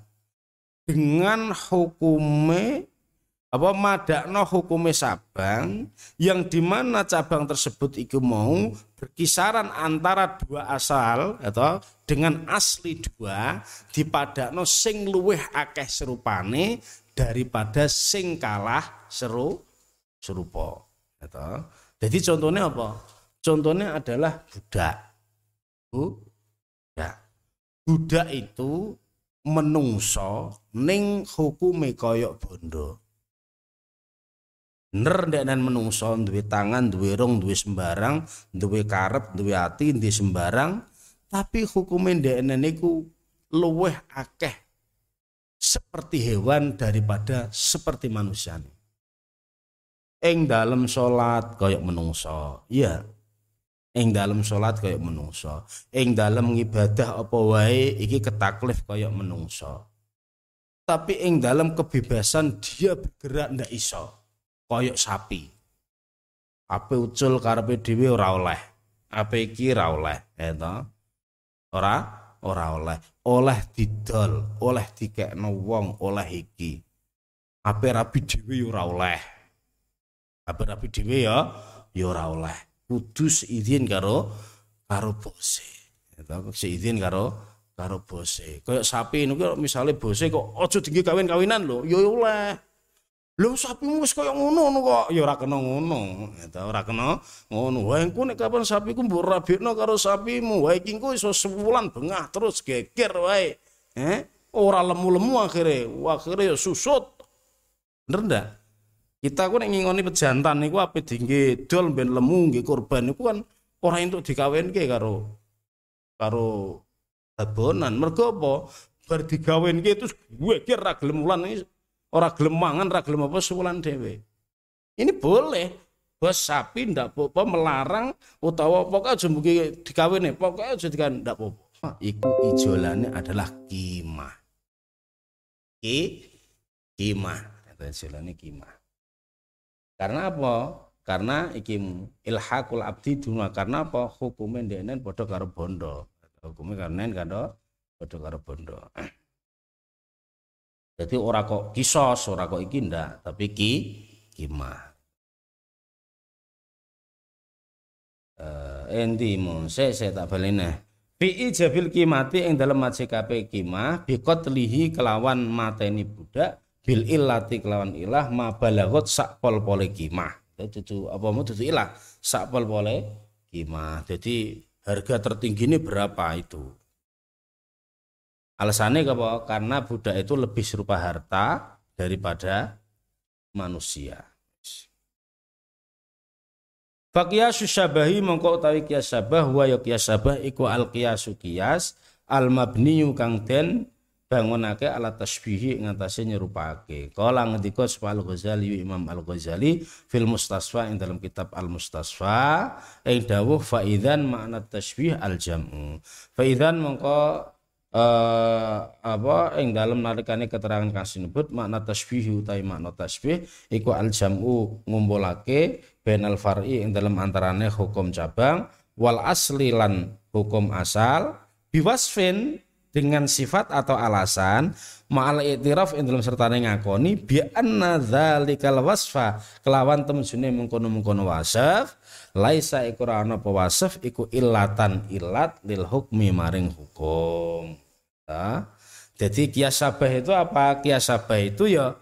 dengan hukume apa madakno hukume sabang yang di mana cabang tersebut itu mau berkisaran antara dua asal atau dengan asli dua dipadakno sing luweh akeh serupane daripada sing kalah seru serupa atau. Jadi contohnya apa? Contohnya adalah budak. Budak. Budak itu menungso ning hukume koyok bondo. Ner ndeknen menungso duwe tangan, duwe rong, duwe sembarang, duwe karep, duwe ati, duwe sembarang, tapi hukume ndeknen niku luweh akeh seperti hewan daripada seperti manusia. Ing dalam sholat koyok menungso, iya ing dalam sholat kayak menungso ing dalam ngibadah apa wae iki ketaklif kayak menungso tapi ing dalam kebebasan dia bergerak ndak iso. Kayak sapi. Apa ucul karepe dhewe ora oleh. Apa iki ora oleh eta ora? Ora oleh. Oleh didol oleh dikekno wong oleh iki. Apa rabi dhewe ora oleh. Apa rabi dhewe ya ya ora oleh. Kudu seizin karo karo bose. Eta seizin karo karo bose. Kayak sapi niku misalnya bose kok aja tinggi kawin-kawinan lho, ya oleh. Lho sapimu wis kaya ngono kok, ya ora kena ngono. Eta ora kena ngono. Wae engko nek kapan sapiku mbok rabekno karo sapimu, wae iki engko iso sebulan bengah terus geger wae. Eh, ora lemu-lemu akhirnya, akhirnya ya susut. Bener ndak? Kita ku nek ngingoni pejantan niku ape dingge dol ben lemu nggih korban niku kan ora entuk dikawinke karo karo abonan. Mergo apa? Bar terus gue kira ra gelem wulan ora gelem mangan, ra gelem apa sewulan dhewe. Ini boleh. Bos sapi ndak apa melarang utawa pokoknya aja mungkin dikawin pokoknya aja dikan ndak apa Iku ijolane adalah kimah. Ki. Kata ijolane kimah. Karena apa? Karena iki ilhaqul abdi duna karena apa? Hukume ndeknen padha karo bondo. Hukume karena karo padha karo bondo. *clears throat* Jadi ora kok kisos, ora kok iki ndak, tapi ki kimah. Eh endi mun se se tak balene. fi jabil kimati ing dalam majekape kimah biqatlihi kelawan mateni budak bil illati kelawan ilah ma balagot sak pol-pole kimah itu apa mau itu ilah sak pol-pole kimah jadi harga tertinggi ini berapa itu? Alasannya apa karena budak itu lebih serupa harta daripada manusia. Fakiyasu syabahi mongko utawi kias syabah wa ya kias syabah iku al kiasu kias al mabniyu kang den bangunake ala tasbihi ing atase nyerupake. Kala ngendika Al Ghazali Imam Al Ghazali fil Mustasfa ing dalam kitab Al Mustasfa ing dawuh faidan makna tasbih al jam'u. Faidan mongko uh, apa ing dalam nalikane keterangan kang sinebut makna tasbih utawi makna tasbih iku al jam'u ngumpulake benal far'i ing dalam antarane hukum cabang wal asli lan hukum asal biwasfin dengan sifat atau alasan ma'al i'tiraf ing dalam sertane ngakoni bi anna dzalikal wasfa kelawan temjune mengkono-mengkono wasaf laisa iku ana apa wasaf iku illatan illat lil hukmi maring hukum Nah, jadi kias sabah itu apa? Kias sabah itu ya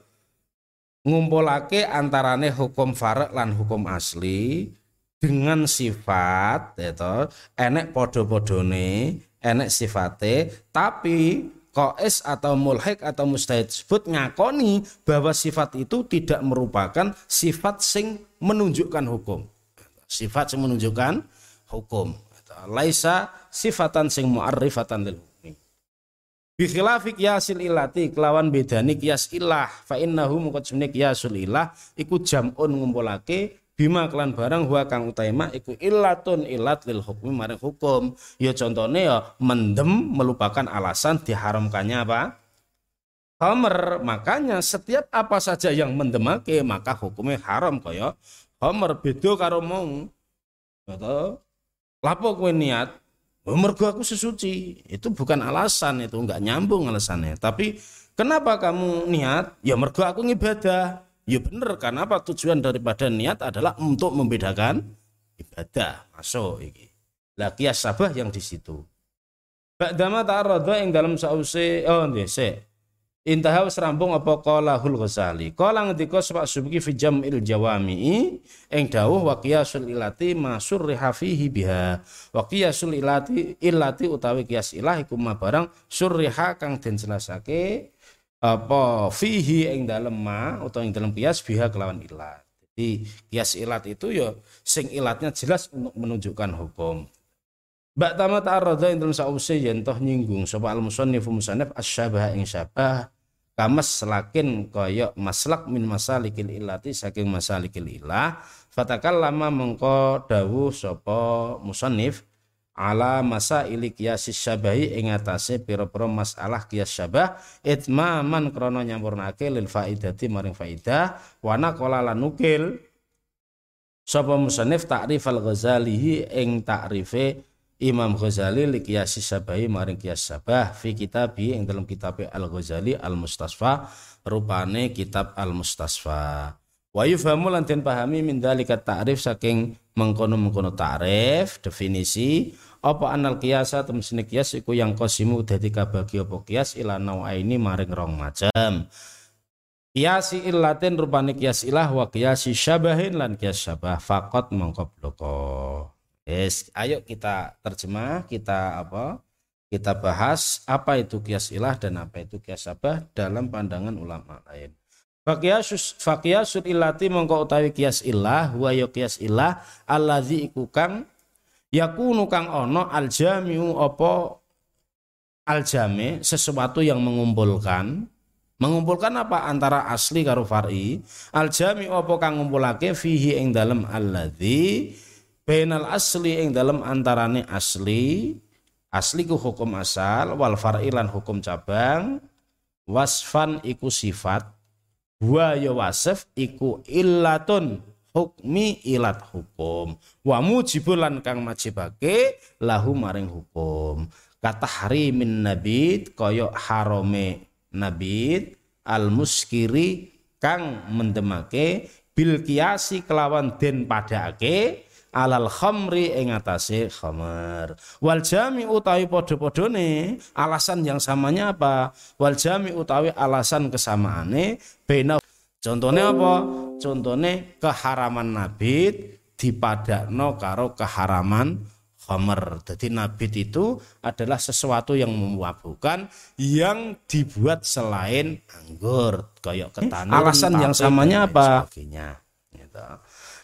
ngumpulake antarane hukum farq lan hukum asli dengan sifat itu enek podo-podone enek sifate tapi koes atau mulhik atau mustahid sebut ngakoni bahwa sifat itu tidak merupakan sifat sing menunjukkan hukum. Sifat sing menunjukkan hukum. Laisa sifatan sing muarrifatan lil Bi khilafi qiyasil ilati kelawan bedani qiyas ilah fa innahu mungkot semene qiyasul ilah iku jam'un ngumpulake bima kelan barang huwa kang utaima iku illatun illat lil hukmi maring hukum ya contohnya ya mendem melupakan alasan diharamkannya apa Homer makanya setiap apa saja yang mendemake maka hukumnya haram kaya Homer beda karo mau atau lapo kowe niat Oh, mergo aku sesuci. Itu bukan alasan itu, enggak nyambung alasannya. Tapi kenapa kamu niat? Ya mergo aku ngibadah. Ya bener, kenapa tujuan daripada niat adalah untuk membedakan ibadah. Masuk iki. Lah kias sabah yang di situ. Ba'dama ta'arradha yang dalam sause oh nggih sik. Intaha wis rampung apa qala hul Ghazali. Qala ngendika sebab subki fi jam'il jawami'i ing dawuh wa qiyasul ilati ma surriha fihi biha. Wa qiyasul ilati ilati utawi qiyas ilah iku ma barang surriha kang den jelasake apa fihi ing dalem ma utawa ing dalem qiyas biha kelawan ilat. Jadi qiyas ilat itu ya sing ilatnya jelas untuk menunjukkan hukum. Bak tama ta'arradha ing dalem sause yen toh nyinggung sapa al musannif musannif asyabah ing syabah kamas selakin kaya maslak min masalikil ilati saking masalikil ilah fatakallama mengko dawuh sapa musannif ala masa ili kiasis syabahi ing atase pira-pira masalah kias syabah itmaman krana nyampurnake lil faidati maring faidah wana qala lan nukil. Sapa musannif ta'rif al ghazalihi ing ta'rife Imam Ghazali li qiyas sabahi maring qiyas sabah fi kitabi ing dalam kitab Al Ghazali Al Mustasfa rupane kitab Al Mustasfa wa yufhamu lan den pahami min dalika ta'rif saking mengkono-mengkono ta'rif definisi apa anal qiyasa temsine qiyas iku yang qasimu dadi kabagi apa qiyas ila ini maring rong macam Kiasi illatin rupane kias ilah wa kiasi syabahin lan kias syabah fakot mongko bloko. Yes, ayo kita terjemah, kita apa? Kita bahas apa itu kias ilah dan apa itu kias sabah dalam pandangan ulama lain. Fakiyasus fakiyasul ilati mongko utawi kias ilah wa yo kias ilah allazi iku kang yakunu kang ono aljamiu apa aljami sesuatu yang mengumpulkan. Mengumpulkan apa? Antara asli karo far'i. Aljami apa kang ngumpulake? Fihi ing dalem alladzi bainal asli ing dalam antarane asli. Asli ku hukum asal wal far'ilan hukum cabang. Wasfan iku sifat wa ya wasif iku illatun hukmi ilat hukum. Wa mujibulan kang majibake lahu maring hukum. Kata harimin nabit koyok harome nabit al muskiri kang mendemake bil kiasi kelawan den padake alal khamri ing atase khamar wal jami utawi padha-padhane alasan yang samanya apa wal jami utawi alasan kesamaane bena contohnya apa contohnya keharaman nabit dipadakno karo keharaman khamar. Jadi nabit itu adalah sesuatu yang memabukkan yang dibuat selain anggur, kayak ketan. Alasan yang samanya apa? Sebagainya. Gitu.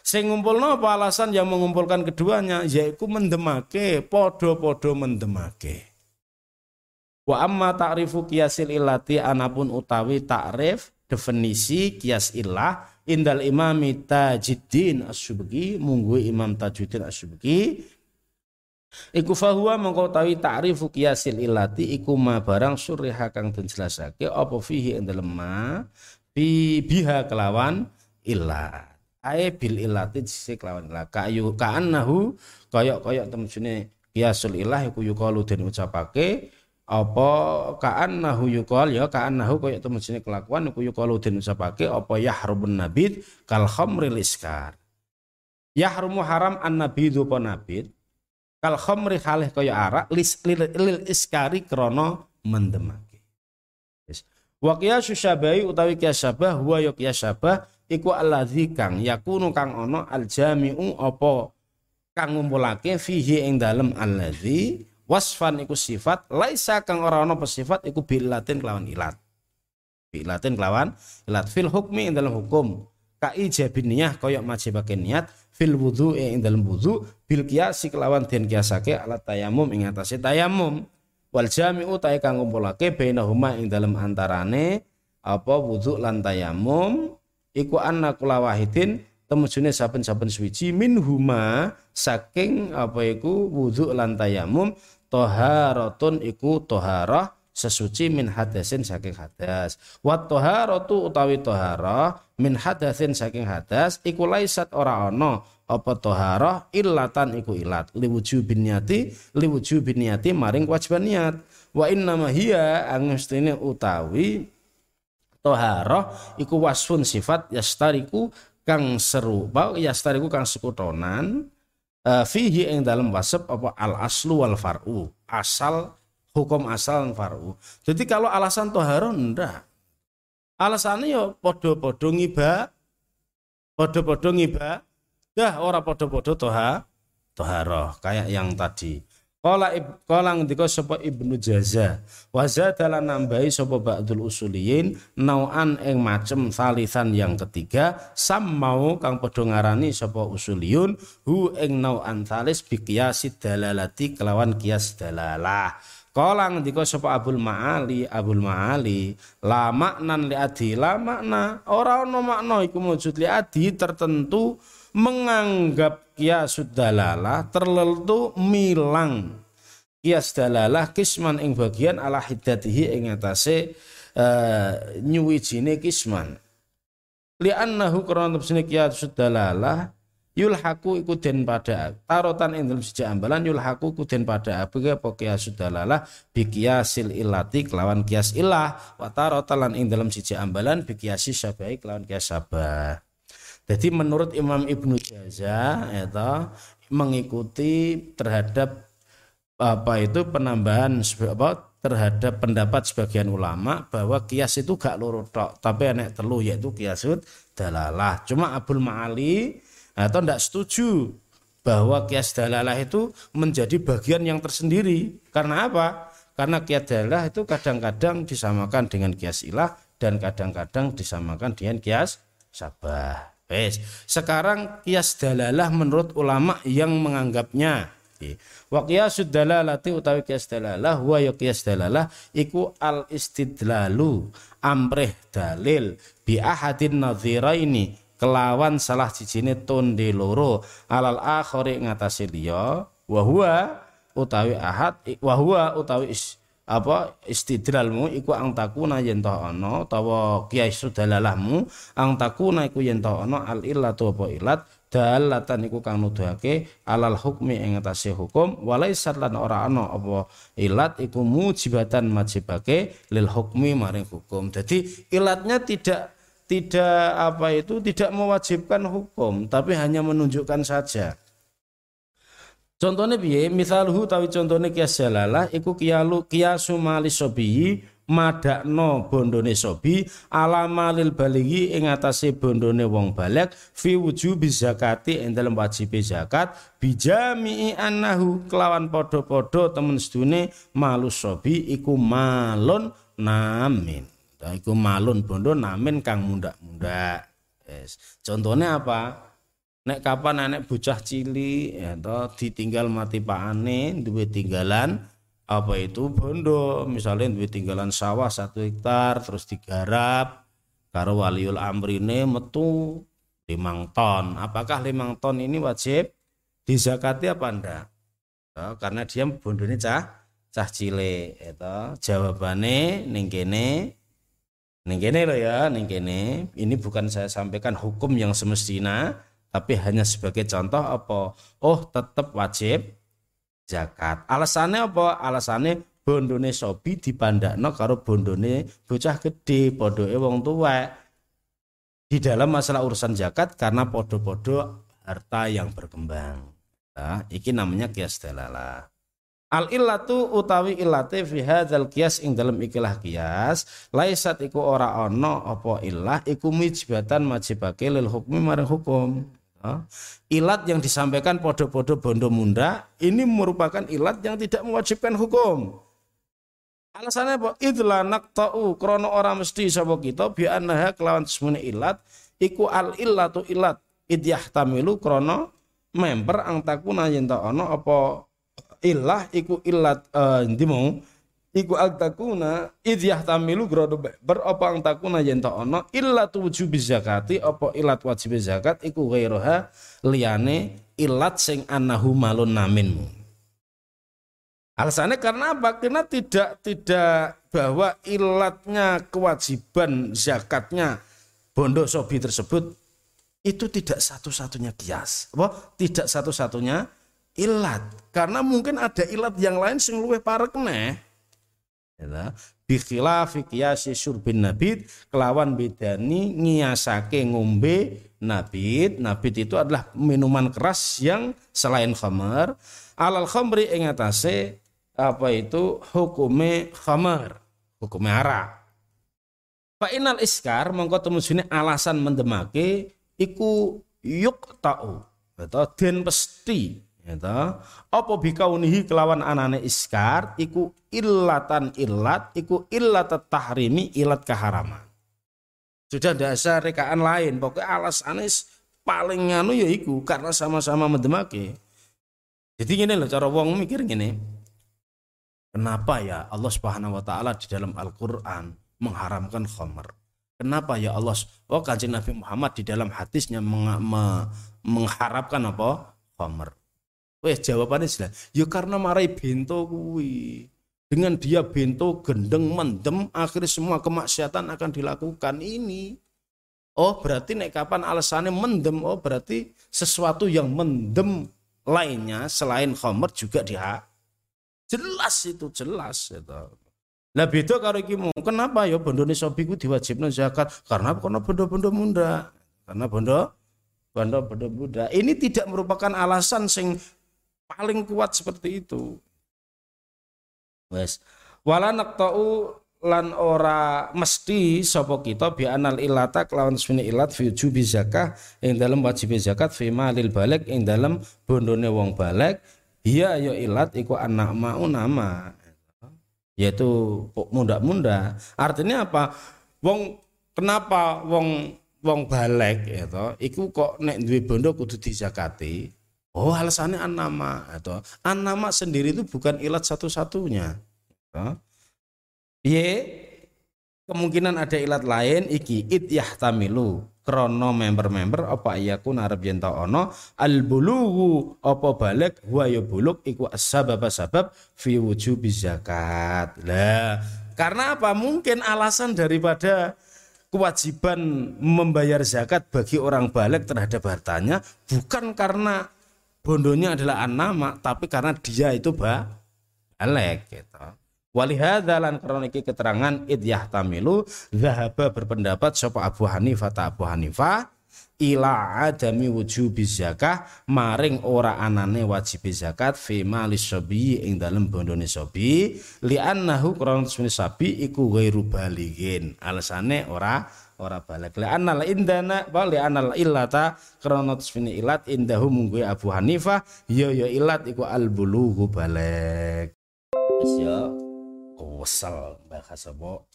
Sing ngumpulno apa alasan yang mengumpulkan keduanya yaitu mendemake, podo-podo mendemake. Wa amma ta'rifu kiasil ilati anapun utawi ta'rif definisi kias ilah indal imami tajiddin asyubki munggu imam tajuddin asyubki Iku fahuwa mengkau tawi ta'rifu kiasil ilati iku ma barang surriha kang den jelasake apa fihi ing ma bi biha kelawan ilat ae bil ilati sisi kelawan ilat kayu kaannahu koyok-koyok temujune kiasul ilah iku yukalu den ucapake apa kaannahu yukal ya kaannahu koyok temujune kelakuan iku yukalu den ucapake apa yahrumun nabid kal khamril iskar. Yahrumu haram an nabidu nabid kal khamri halih kaya arak lis, lil, lil iskari krono mendemake. Yes. wa qiyasu syabahi utawi qiyas syabah ya syabah iku alladzi kang yakunu kang ono al jami'u apa? Kang ngumpulake fihi ing dalem alladzi wasfan iku sifat laisa kang ora ono sifat iku bilatin kelawan ilat. Bilatin kelawan ilat. Fil hukmi ing dalam hukum. Ka ijabin niyah kaya majibake niat fil wudu ing dalam wudu bil kiasi kelawan den kiasake alat tayamum ing atase tayamum. Wal jami'u ta kang ngumpulake bainahuma ing dalam antarane apa wudu lan tayamum iku anna kula wahidin temujune saben-saben suwiji. Min huma saking apa iku wudu lan tayamum toharatun iku toharah sesuci min hadasin saking hadas. Wa taharatu utawi taharah min hadasin saking hadas iku laisat ora ana apa taharah illatan iku ilat liwujubin niati liwujubin niati maring kewajiban niat. Wa inna hiya angustine utawi taharah iku wasfun sifat yastariku kang seru serupa yastariku kang sekutonan uh, fihi ing dalam wasep apa al aslu wal far'u asal hukum asal faru. Jadi kalau alasan toharo ndak. Alasannya ya podo-podo ngiba, podo-podo ngiba, dah ora podo-podo toha, toharo kayak yang tadi. Kala kala ngendika sapa Ibnu Jaza. Wa zadalan nambahi sapa ba'dul usuliyin nauan ing macem salisan yang ketiga sammau kang padha ngarani sapa usuliyun hu ing nauan salis bi dalalati kelawan kias dalalah. Kala ngendika sapa Abul Ma'ali, Abul Ma'ali, la maknan li adi, la makna. Ora ana makna iku wujud li adi tertentu menganggap kias dalalah tertentu milang. Kias dalalah kisman ing bagian ala hiddatihi ing atase uh, nyuwijine kisman. Li annahu krana tepsine kias dalalah yulhaku iku den pada tarotan ing dalem siji ambalan yulhaku iku den pada apa apa kias sudalalah bi kiasil ilati kelawan kias ilah. Wa tarotan ing dalem siji ambalan bi kiasi syabai kelawan kias sabah jadi menurut Imam Ibnu Jaza itu mengikuti terhadap apa itu penambahan apa terhadap pendapat sebagian ulama bahwa kias itu gak loro tok tapi enek telu yaitu kiasud dalalah cuma Abdul Ma'ali atau tidak setuju bahwa kias dalalah itu menjadi bagian yang tersendiri. Karena apa? Karena kias dalalah itu kadang-kadang disamakan dengan kias ilah dan kadang-kadang disamakan dengan kias sabah. Wes. Sekarang kias dalalah menurut ulama yang menganggapnya Wa qiyasud dalalati utawi qiyas dalalah wa ya qiyas dalalah iku al istidlalu amrih dalil bi ahadin nadhiraini kelawan salah cijine tonde loro alal akhari ngatasi liya wa huwa utawi ahad wa huwa utawi is, apa istidlalmu iku ang takuna yen to ana utawa kiai sudalalahmu ang takuna iku yen to ana al illatu apa ilat dalatan iku kang nuduhake alal hukmi ing atase hukum walaisat lan ora ana apa ilat iku mujibatan majibake lil hukmi maring hukum. Jadi ilatnya tidak tidak apa itu tidak mewajibkan hukum tapi hanya menunjukkan saja Contohnya piye? Misalhu tawi contohnya kias jalalah iku kialu kiasu mali sobi madakno bondone sobi ala malil baligi ing atase bondone wong balek fi wujubi zakati ing dalem wajib zakat bijami annahu kelawan podo-podo temen sedune malu sobi iku malun namin. Iku malun bondo namin kang mundak-mundak. Yes. Contohnya apa? Nek kapan anak bocah cili ya toh ditinggal mati paane duwe tinggalan apa itu bondo. Misalnya duwe tinggalan sawah satu hektar terus digarap karo waliul amrine metu limang ton. Apakah limang ton ini wajib dizakati apa ndak? Ya, karena dia bondo ini cah cah cile itu jawabannya ning kene ning lo ya ning kene. Ini bukan saya sampaikan hukum yang semestinya tapi hanya sebagai contoh apa? Oh tetap wajib zakat. Alasannya apa? Alasannya bondone sobi dipandakno karo bondone bocah gede podoe wong tua di dalam masalah urusan zakat karena podo-podo harta yang berkembang. Nah, iki namanya kias dalala Al illatu utawi illate fi hadzal qiyas ing dalam ikilah qiyas laisat iku ora ana apa illah iku mijbatan majibake lil hukmi marang hukum Ilat yang disampaikan podo-podo bondo munda ini merupakan ilat yang tidak mewajibkan hukum. Alasannya apa? Idla naqta'u krono orang mesti sapa kita bi annaha kelawan semune ilat iku al illatu ilat idyah tamilu krono member ang takuna ana apa ilah iku ilat uh, mau iku takuna id yahtamilu grodo ber apa ang takuna yen ta ana illa wujub zakati apa ilat wajib zakat iku ghairoha liyane ilat sing anahu malun naminmu. Alasannya karena apa? Karena tidak tidak bahwa ilatnya kewajiban zakatnya bondo sobi tersebut itu tidak satu-satunya kias. Apa? Tidak satu-satunya ilat. Karena mungkin ada ilat yang lain sing luwih parek neh ya bikhilafi qiyasi syurbin nabit kelawan bedani ngiasake ngombe nabit nabit itu adalah minuman keras yang selain khamar. Alal khamri ing atase apa itu hukume khamar hukume arak Pak inal iskar mongko temu alasan mendemake iku yuk tau atau den pesti Eta apa bikaunihi kelawan anane iskar iku illatan illat iku illat tahrimi illat keharaman. Sudah dasar rekaan lain pokoknya alasannya paling nganu ya iku karena sama-sama mendemake. Jadi gini loh cara wong mikir gini. Kenapa ya Allah Subhanahu wa taala di dalam Al-Qur'an mengharamkan khamr? Kenapa ya Allah oh kanjeng Nabi Muhammad di dalam hadisnya meng, me, mengharapkan apa? Khamr. Wes jawabannya jelas. Ya karena marai bento kuwi. Dengan dia bento gendeng mendem akhirnya semua kemaksiatan akan dilakukan ini. Oh berarti nek kapan alasannya mendem oh berarti sesuatu yang mendem lainnya selain khomer juga dia jelas itu jelas itu. Lah beda karo iki kenapa ya bondone sobi ku diwajibno zakat karena karena bondo-bondo munda karena bondo bondo bondo muda ini tidak merupakan alasan sing paling kuat seperti itu. Wes. Wala naqta'u lan ora mesti sapa kita bi anal ilata kelawan sunni ilat fi jubi zakah ing dalam wajib zakat fi malil balik ing dalam bondone wong balik iya ya ilat iku anak mau nama. Yaitu munda-munda. Artinya apa? Wong kenapa wong wong balik ya iku kok nek duwe bondo kudu dizakati Oh alasannya an nama atau an nama sendiri itu bukan ilat satu-satunya. Ye kemungkinan ada ilat lain iki it yahtamilu krono member-member apa iyaku narab yen ono al bulugu apa balik huwa ya buluk iku asbab sabab fi wujubi zakat. Lah karena apa? Mungkin alasan daripada kewajiban membayar zakat bagi orang balik terhadap hartanya bukan karena bondonya adalah anama tapi karena dia itu balik gitu. Walihada lan karena iki keterangan id yahtamilu zahaba berpendapat sapa Abu Hanifah ta Abu Hanifah ila adami wujubi zakah maring ora anane wajib zakat fi mali sabi ing dalem bondone sabi li annahu krana sabi iku ghairu baligin alasane ora ora balik. Li anal indana ba li anal illata. Krana tusmini ilat indahu munggu Abu Hanifah. Ya ya ilat iku al bulughu balik. Wis ya. Kesel bahasa apa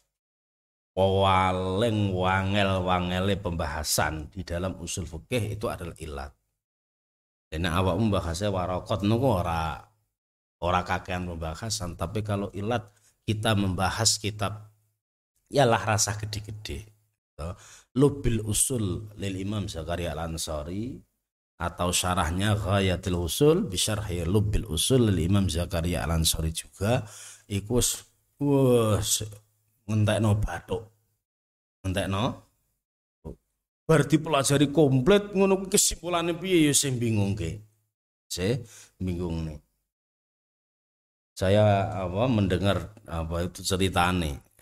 paling wangel-wangele pembahasan di dalam usul fikih itu adalah ilat. Dan awak membahasnya warokot nunggu ora ora kakean pembahasan, tapi kalau ilat kita membahas kitab ialah rasa gede-gede. Lubil usul lil Imam Zakaria Al-Ansari atau syarahnya Ghayatul Usul bisyarhi Lubil usul lil Imam Zakaria Al-Ansari juga iku wes ngentekno bathuk. Ngentekno bar dipelajari komplit ngono kesimpulane piye ya sing bingungke. Se bingung nih. Saya apa mendengar apa itu ceritane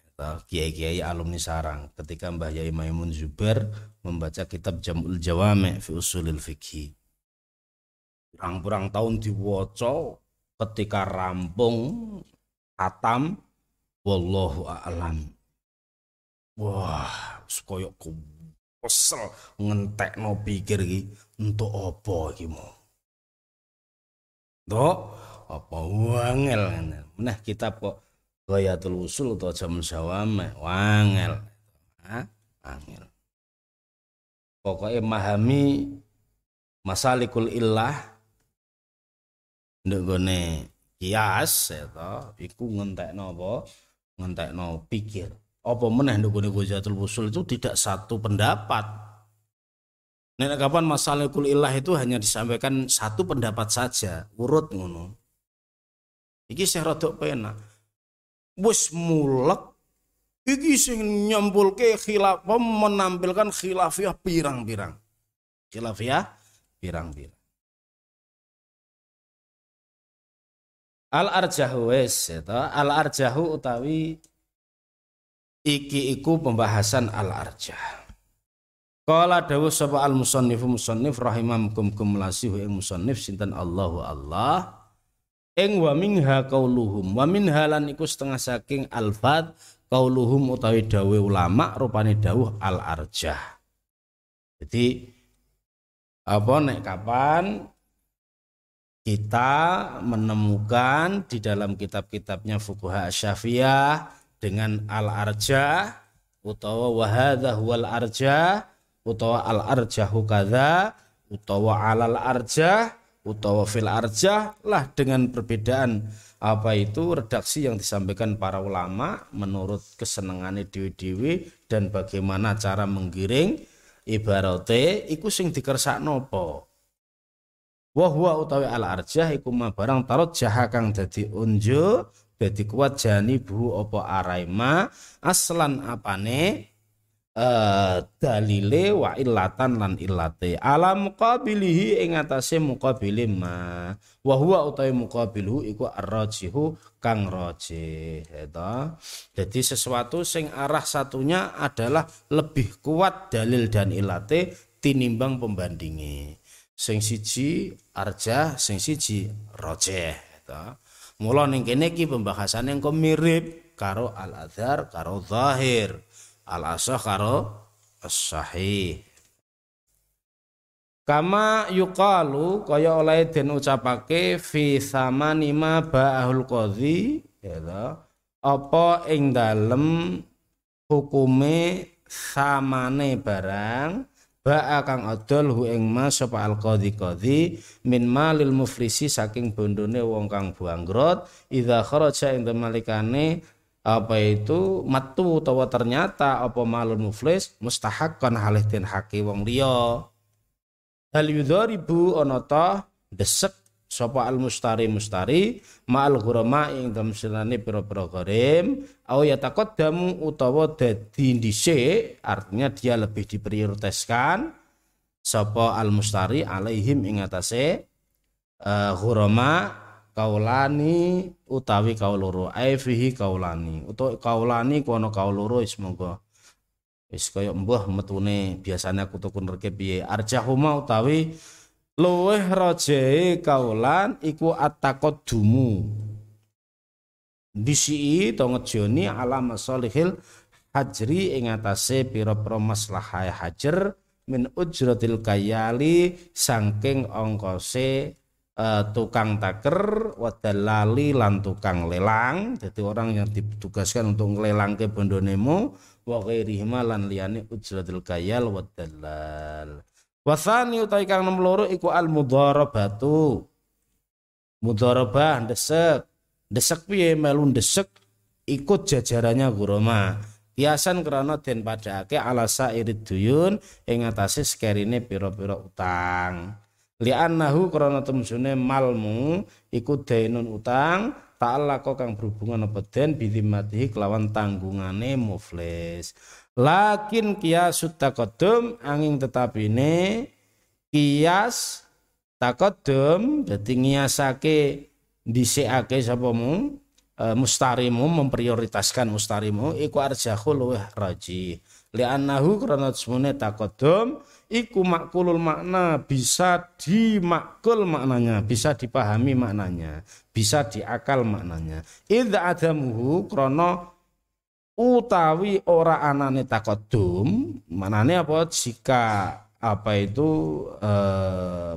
kiai-kiai alumni sarang. Ketika Mbah Yai Maimun Zubair membaca kitab Jamul Jawame fi Usulil Fikih. Pirang-pirang tahun diwaca ketika rampung hatam wallahu a'lam. Wah koyo kesel ngentekno pikir iki untuk apa iki mau apa wangel nah kitab kok Ghayatul Usul atau Jam Sawame wangel. Ha angel. Pokoknya memahami masalikul illah. Ndek gone kias ya iku ngentekno apa? Ngentekno pikir. Apa meneh nggone Ghazatul Usul itu tidak satu pendapat. Nek kapan masalah kul ilah itu hanya disampaikan satu pendapat saja, urut ngono. Iki saya rodok pena. Wis mulek iki sing nyambulke khilaf menampilkan khilafiyah pirang-pirang. Khilafiyah pirang-pirang. Al arjahu wes itu al arjahu utawi iki iku pembahasan al arjah. Kala dawu sapa al musannifu musannif rahimakum kumlasihu ing musannif sinten Allahu Allah ing wa minha qauluhum wa minha lan iku setengah saking alfad qauluhum utawi dawe ulama rupane dawuh al arjah. Jadi apa nek kapan kita menemukan di dalam kitab-kitabnya Fukuha Syafiyah dengan al-arja utawa wahadha wal arja utawa al arjahu kadza utawa alal arja utawa fil arja lah dengan perbedaan apa itu redaksi yang disampaikan para ulama menurut kesenangannya dewi-dewi dan bagaimana cara menggiring ibarate iku sing dikersakno nopo wa huwa utawi al arjah iku ma barang tarot jaha kang unjuk dadi kuat jani bu apa araima aslan apane uh, dalile wa illatan lan illate. Alam muqabilihi ing atase muqabili ma. Wa huwa utawi muqabiluhu iku arrajihu kang rajih eta jadi sesuatu sing arah satunya adalah lebih kuat dalil dan ilate tinimbang pembandingi sing siji arja sing siji rojeh ta. Mula ning kene iki pembahasan yang mirip karo al adhar karo zahir al asah karo as-sahih. Kama yuqalu kaya oleh den ucapake fi samanima ba'ahul qadhi ya apa ing dalem hukume samane barang ba'a kang adol hu ing mas sapa al qadhi qadhi min malil muflisi saking bondone wong kang bangkrut idza kharaja ing malikane apa itu? Matu utawa ternyata apa malul muflis mustahaqqan halih den haki wong liya. Hal yudharibu ana ta? Desek sapa al mustari mustari ma'al ghurama ing dalam silane pira-pira gharim. Au yataqaddamu utawa dadi dhisik artinya dia lebih diprioritaskan sapa al mustari alaihim ing atase uh, ghurama kaulani utawi kauloro ai fihi kaulani. Utawa kaulani kono kauloro monggo. Wis kaya mbah metune biasanya aku tuku nerke piye. Arjahuma utawi luweh rajae kaulan iku attaqaddumu disi to ngejoni ala masalihil hajri ing atase pira-pira maslahah hajar min ujratil kayali saking ongkose uh, tukang taker wadalali lan tukang lelang. Jadi orang yang ditugaskan untuk ngelelang ke bondonemu wa ghairihima lan liyane ujratil kayal wadalal. Wasani utai kang nomor loro iku al mudharabatu. Mudharabah ndesek. Ndesek piye? Melu ndesek ikut jajarannya guroma Kiasan krana den padhake alasa irid duyun ing atase skerine pira-pira utang. Li'annahu krana temsune malmu iku dainun utang ta'ala kang berhubungan apa den bidimatihi kelawan tanggungane muflis. Lakin kiasut takodum angin tetapine kias takodum dadi ngiasake dhisikake sapa mu Eh, mustarimu memprioritaskan mustarimu iku arjahu luweh raji li'annahu karena semune takodom iku makulul makna bisa dimakul maknanya bisa dipahami maknanya bisa diakal maknanya. Idza adamuhu krono utawi ora anane takodum maknane apa? Jika apa itu e,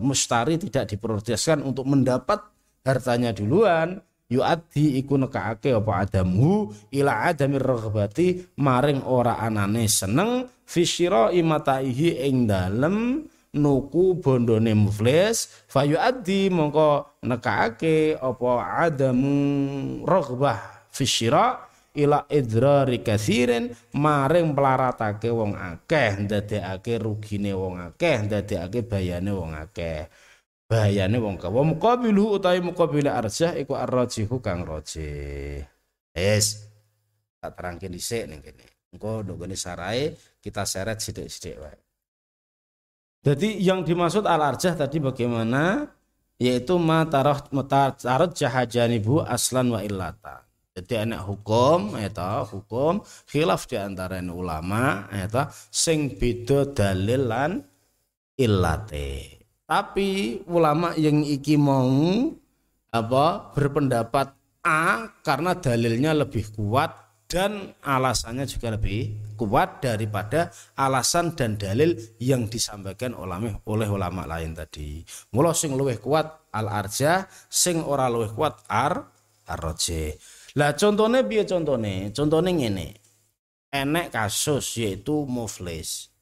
mustari tidak diprioritaskan untuk mendapat hartanya duluan yuaddi iku nekaake apa adamu ila adamir raghbati maring ora anane seneng fisyira imataihi ing dalem nuku bondone muflis. Fayuaddi mongko nekaake apa adamu raghbah fisyira ila idrari kathirin maring pelaratake wong akeh ndadekake rugine wong akeh ndadekake bayane wong akeh bahayane wong ka. Wa muqabilu utawi muqabile arjah iku arrajihu kang rajih. Es tak terangke dhisik ning kene. Engko nggone sarai kita seret sithik-sithik wae. Jadi yang dimaksud al arjah tadi bagaimana? Yaitu matarah matarat jahajanibu aslan wa illata. Jadi anak hukum eta hukum khilaf di antara ulama eta sing beda dalil lan illate tapi ulama yang iki mau apa berpendapat A karena dalilnya lebih kuat dan alasannya juga lebih kuat daripada alasan dan dalil yang disampaikan oleh oleh ulama lain tadi. Mula sing luwih kuat al arja, sing ora luwih kuat ar arroje. Lah contohnya biar contohnya, contohnya ngene. Enek kasus yaitu muflis.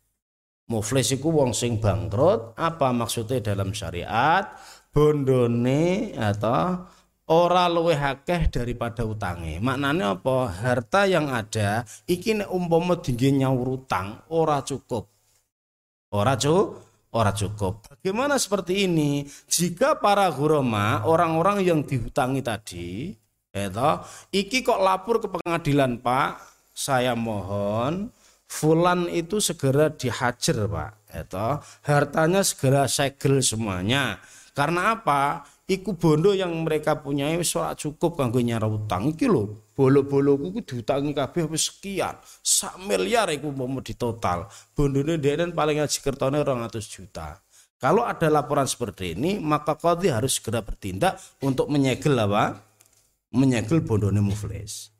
Muflis iku wong sing bangkrut, apa maksudnya dalam syariat? Bondone atau ora luwih akeh daripada utange. Maknanya apa? Harta yang ada iki nek umpama dingge nyaur utang ora cukup. Ora cukup ora cukup. Bagaimana seperti ini? Jika para guroma, orang-orang yang dihutangi tadi, itu, iki kok lapor ke pengadilan, Pak, saya mohon Fulan itu segera dihajar pak, itu hartanya segera segel semuanya. Karena apa? Iku bondo yang mereka punya wis ora cukup kanggo nyara utang iki lho. Bolo-boloku ku diutangi kabeh sekian. Sak miliar iku mau di total. Bondone dhek paling ngaji kertone 200 juta. Kalau ada laporan seperti ini, maka qadhi harus segera bertindak untuk menyegel apa? Menyegel bondone muflis.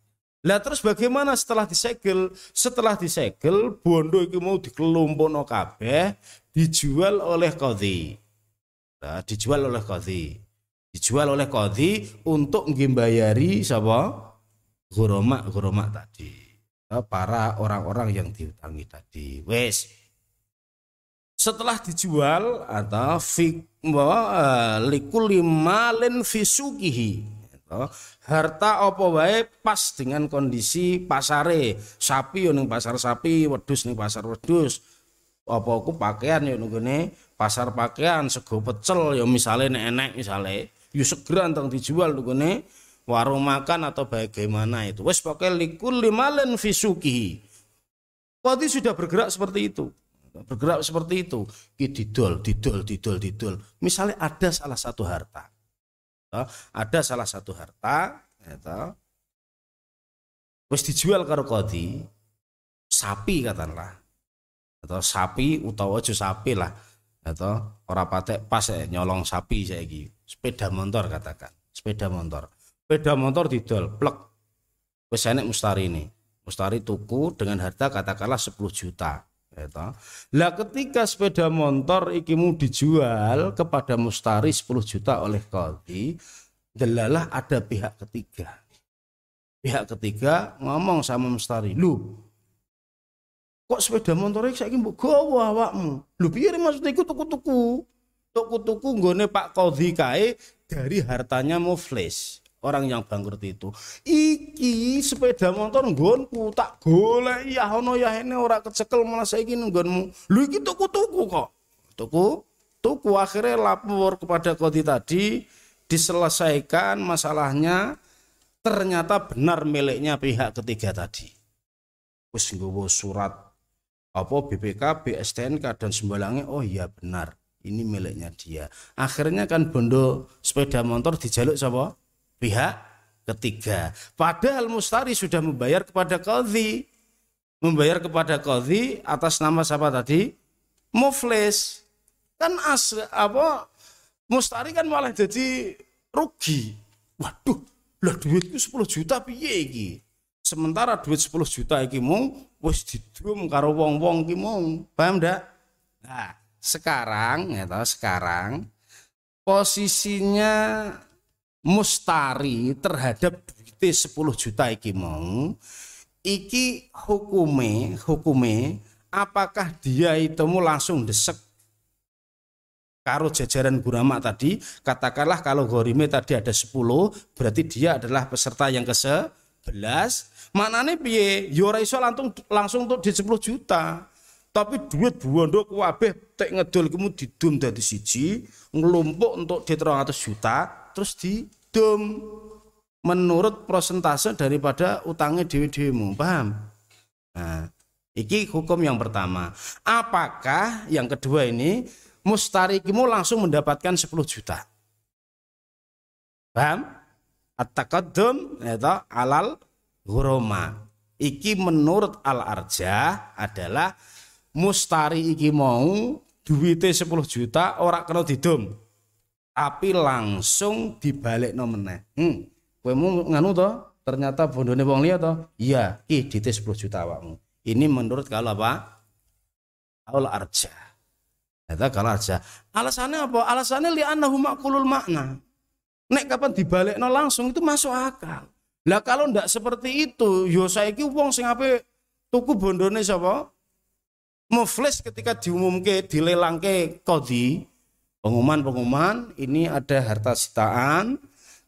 Lah terus bagaimana setelah disegel? Setelah disegel, bondo itu mau dikelumpono kabeh, dijual oleh qadhi. Nah, dijual oleh qadhi. Dijual oleh qadhi untuk ngimbayari sapa? Guroma-guroma tadi. Para orang-orang yang diutangi tadi. Wes. Setelah dijual atau fi uh, likul malin fisukihi harta apa wae pas dengan kondisi pasare. Sapi yo ning pasar sapi wedhus ning pasar wedhus. Apa aku pakaian yo nggone pasar pakaian sego pecel yo misale nek enek misale. Yo segera anteng dijual nggone warung makan atau bagaimana itu. Wes pakai likul limalen fisuki Kodi sudah bergerak seperti itu. Bergerak seperti itu. Didol didol didol didol. Misalnya ada salah satu harta ada salah satu harta wis dijual karo kodi sapi katakanlah. Atau sapi utawa aja sapi lah atau ora patek pas eh, nyolong sapi saiki. Sepeda motor katakan sepeda motor. Sepeda motor didol plek. Wis enek mustari ini. Mustari tuku dengan harga katakanlah 10 juta Eta. Lah ketika sepeda motor ikimu dijual kepada mustari 10 juta oleh kodi, delalah ada pihak ketiga. Pihak ketiga ngomong sama mustari, "Lu, kok sepeda motor iki saiki mbok gawa awakmu?" Lu piye maksudnya iku tuku-tuku? Tuku-tuku nggone Pak Kodi kae dari hartanya muflis orang yang bangkrut itu iki sepeda motor nggonku tak golek ya ono ya ini ora kecekel malah saiki nggonmu lu iki tuku-tuku kok. Tuku tuku akhirnya lapor kepada kodi tadi diselesaikan masalahnya ternyata benar miliknya pihak ketiga tadi. Wis nggowo surat apa BPK, BSTNK dan sembalangnya oh iya benar ini miliknya dia. Akhirnya kan bondo sepeda motor dijaluk siapa pihak ketiga. Padahal mustari sudah membayar kepada qadhi. Membayar kepada qadhi atas nama siapa tadi? Muflis. Kan as apa mustari kan malah jadi rugi. Waduh, lah duitku 10 juta piye iki? Sementara duit 10 juta iki mau wis didum karo wong-wong iki mau. Paham ndak? Nah, sekarang ya sekarang posisinya mustari terhadap duit 10 juta iki mau iki hukume hukume apakah dia itu langsung desek? Karo jajaran gurama tadi katakanlah kalau gorime tadi ada 10 berarti dia adalah peserta yang ke 11 maknane piye? Yo ora iso langsung langsung untuk di 10 juta. Tapi duit bondo kabeh tek ngedol kemu didum dadi siji ngelumpuk untuk di 300 juta terus didom menurut persentase daripada utangnya dewi-dewimu paham? Nah iki hukum yang pertama. Apakah yang kedua ini mustarikimu langsung mendapatkan 10 juta? Paham? At-taqaddum itu alal huroma iki menurut al-arjah adalah mustari iki mau duitnya 10 juta ora kena didom tapi langsung dibalik meneh. Hmm, kowe nganu to? Ternyata bondone wong liya to? Iya, ki dite 10 juta awakmu. Ini menurut kalau apa? Aul arja. Eta kalau arja. Alasannya apa? Alasannya li annahu maqulul makna. Nek kapan dibalik langsung itu masuk akal. Lah kalau ndak seperti itu, yo saiki wong sing ape tuku bondone sapa? Muflis ketika diumumke dilelangke kodi, Pengumuman-pengumuman ini ada harta sitaan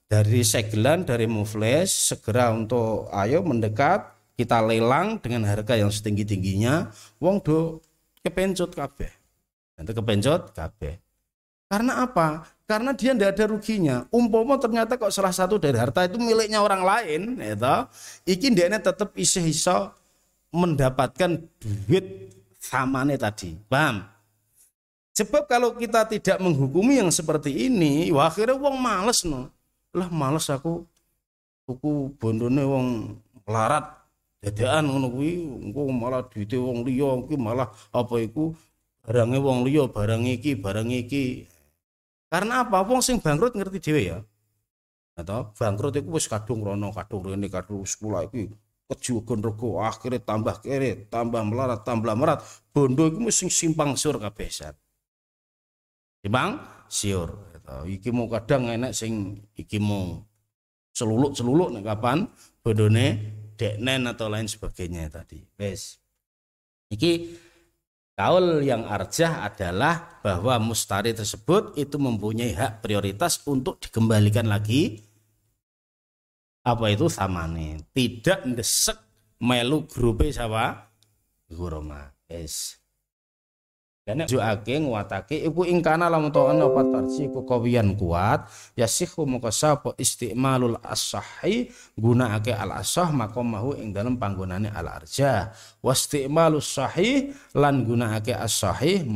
dari segelan dari Mufles segera untuk ayo mendekat kita lelang dengan harga yang setinggi-tingginya wong do kepencut kabeh. Nanti kepencut kabeh. Karena apa? Karena dia tidak ada ruginya. Umpama ternyata kok salah satu dari harta itu miliknya orang lain, itu, iki dia tetap iso-iso mendapatkan duit samane tadi. Paham? Sebab kalau kita tidak menghukumi yang seperti ini, wah akhirnya wong males no. Lah males aku tuku bondone wong larat dadaan ngono kuwi engko malah duite wong liya iki malah apa iku barange wong liya barang iki barang iki. Karena apa? Wong sing bangkrut ngerti dhewe ya. Atau bangkrut itu wis kadung rono kadung rene kadung sekolah iki kejugan rego akhirnya tambah kere tambah melarat tambah merat bondo iku mesti simpang sur kabeh timbang siur gitu. iki mau kadang enek sing iki mau celuluk-celuluk nek kapan bodone deknen atau lain sebagainya tadi. Wes iki kaul yang arjah adalah bahwa mustari tersebut itu mempunyai hak prioritas untuk dikembalikan lagi. Apa itu? Samane. Tidak mendesek melu grupe sawa guroma es dan juake nguatake iku ingkana lamun to ana apa tarji iku kawiyan kuat ya sihu moko sapa istimalul as-sahhi gunakake al asah mahu ing dalam panggonane al arja wastimalus sahih lan gunakake as-sahih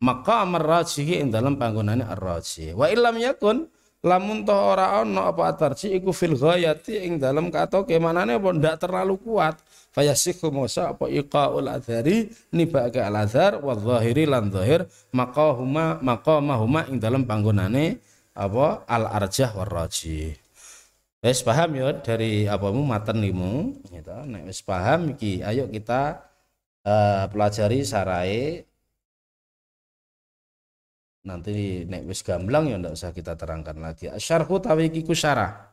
maka marrajihi ing dalam panggonane ar-raji. Wa illam yakun lamun toh ora ono apa atarji iku fil ghayati ing dalam kato kemanane apa ndak terlalu kuat fayasikhu musa apa iqaul adhari nibake al adhar wa zahiri lan zahir maqahuma maqamahuma ing dalam panggonane apa al arjah war rajih. Wes paham ya dari apamu matan limu gitu. Nek wes paham iki ayo kita uh, pelajari sarai nanti nek wis gamblang ya ndak usah kita terangkan lagi. Asyarhu tawi iku syarah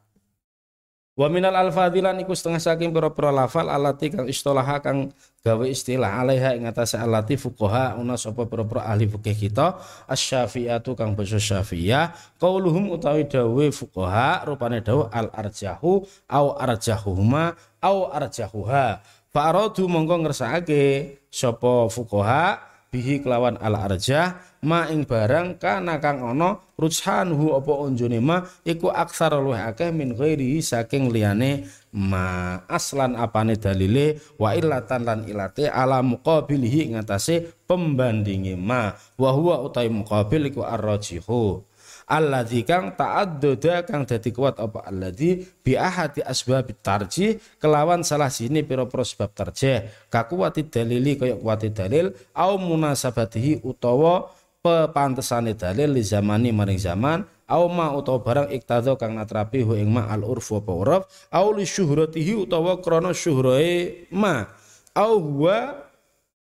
wa minal alfadilan iku setengah saking pira-pira lafal alati kang istolaha kang gawe istilah alaiha ing atase alati fuqaha una sapa pira-pira ahli fikih kita asy-syafi'atu kang basa syafi'iyah qauluhum utawi dawe fuqaha rupane dawe al arjahu au arjahuhuma au arjahuha. Fa aradu mongko ngersakake sapa fuqaha bihi kelawan al arjah ma ing barang kana kang ana rujhanhu apa unjune ma iku aksar luwih akeh min ghairi saking liyane ma. Aslan apane dalile wa illatan lan ilate ala muqabilihi ngatasé pembandingi ma. Wa huwa utai muqabil iku arrajihu alladzi kang ta'adduda kang dadi kuat apa alladzi bi ahadi asbab tarjih kelawan salah sini pira-pira sebab tarjih. Kakuwati dalili kaya kuwati dalil au munasabatihi utawa pepantesane dalil li zamani maring zaman au ma utawa barang iktadha kang natrapi hu ing ma al urfu apa uruf au li syuhratihi utawa krana syuhrae ma au huwa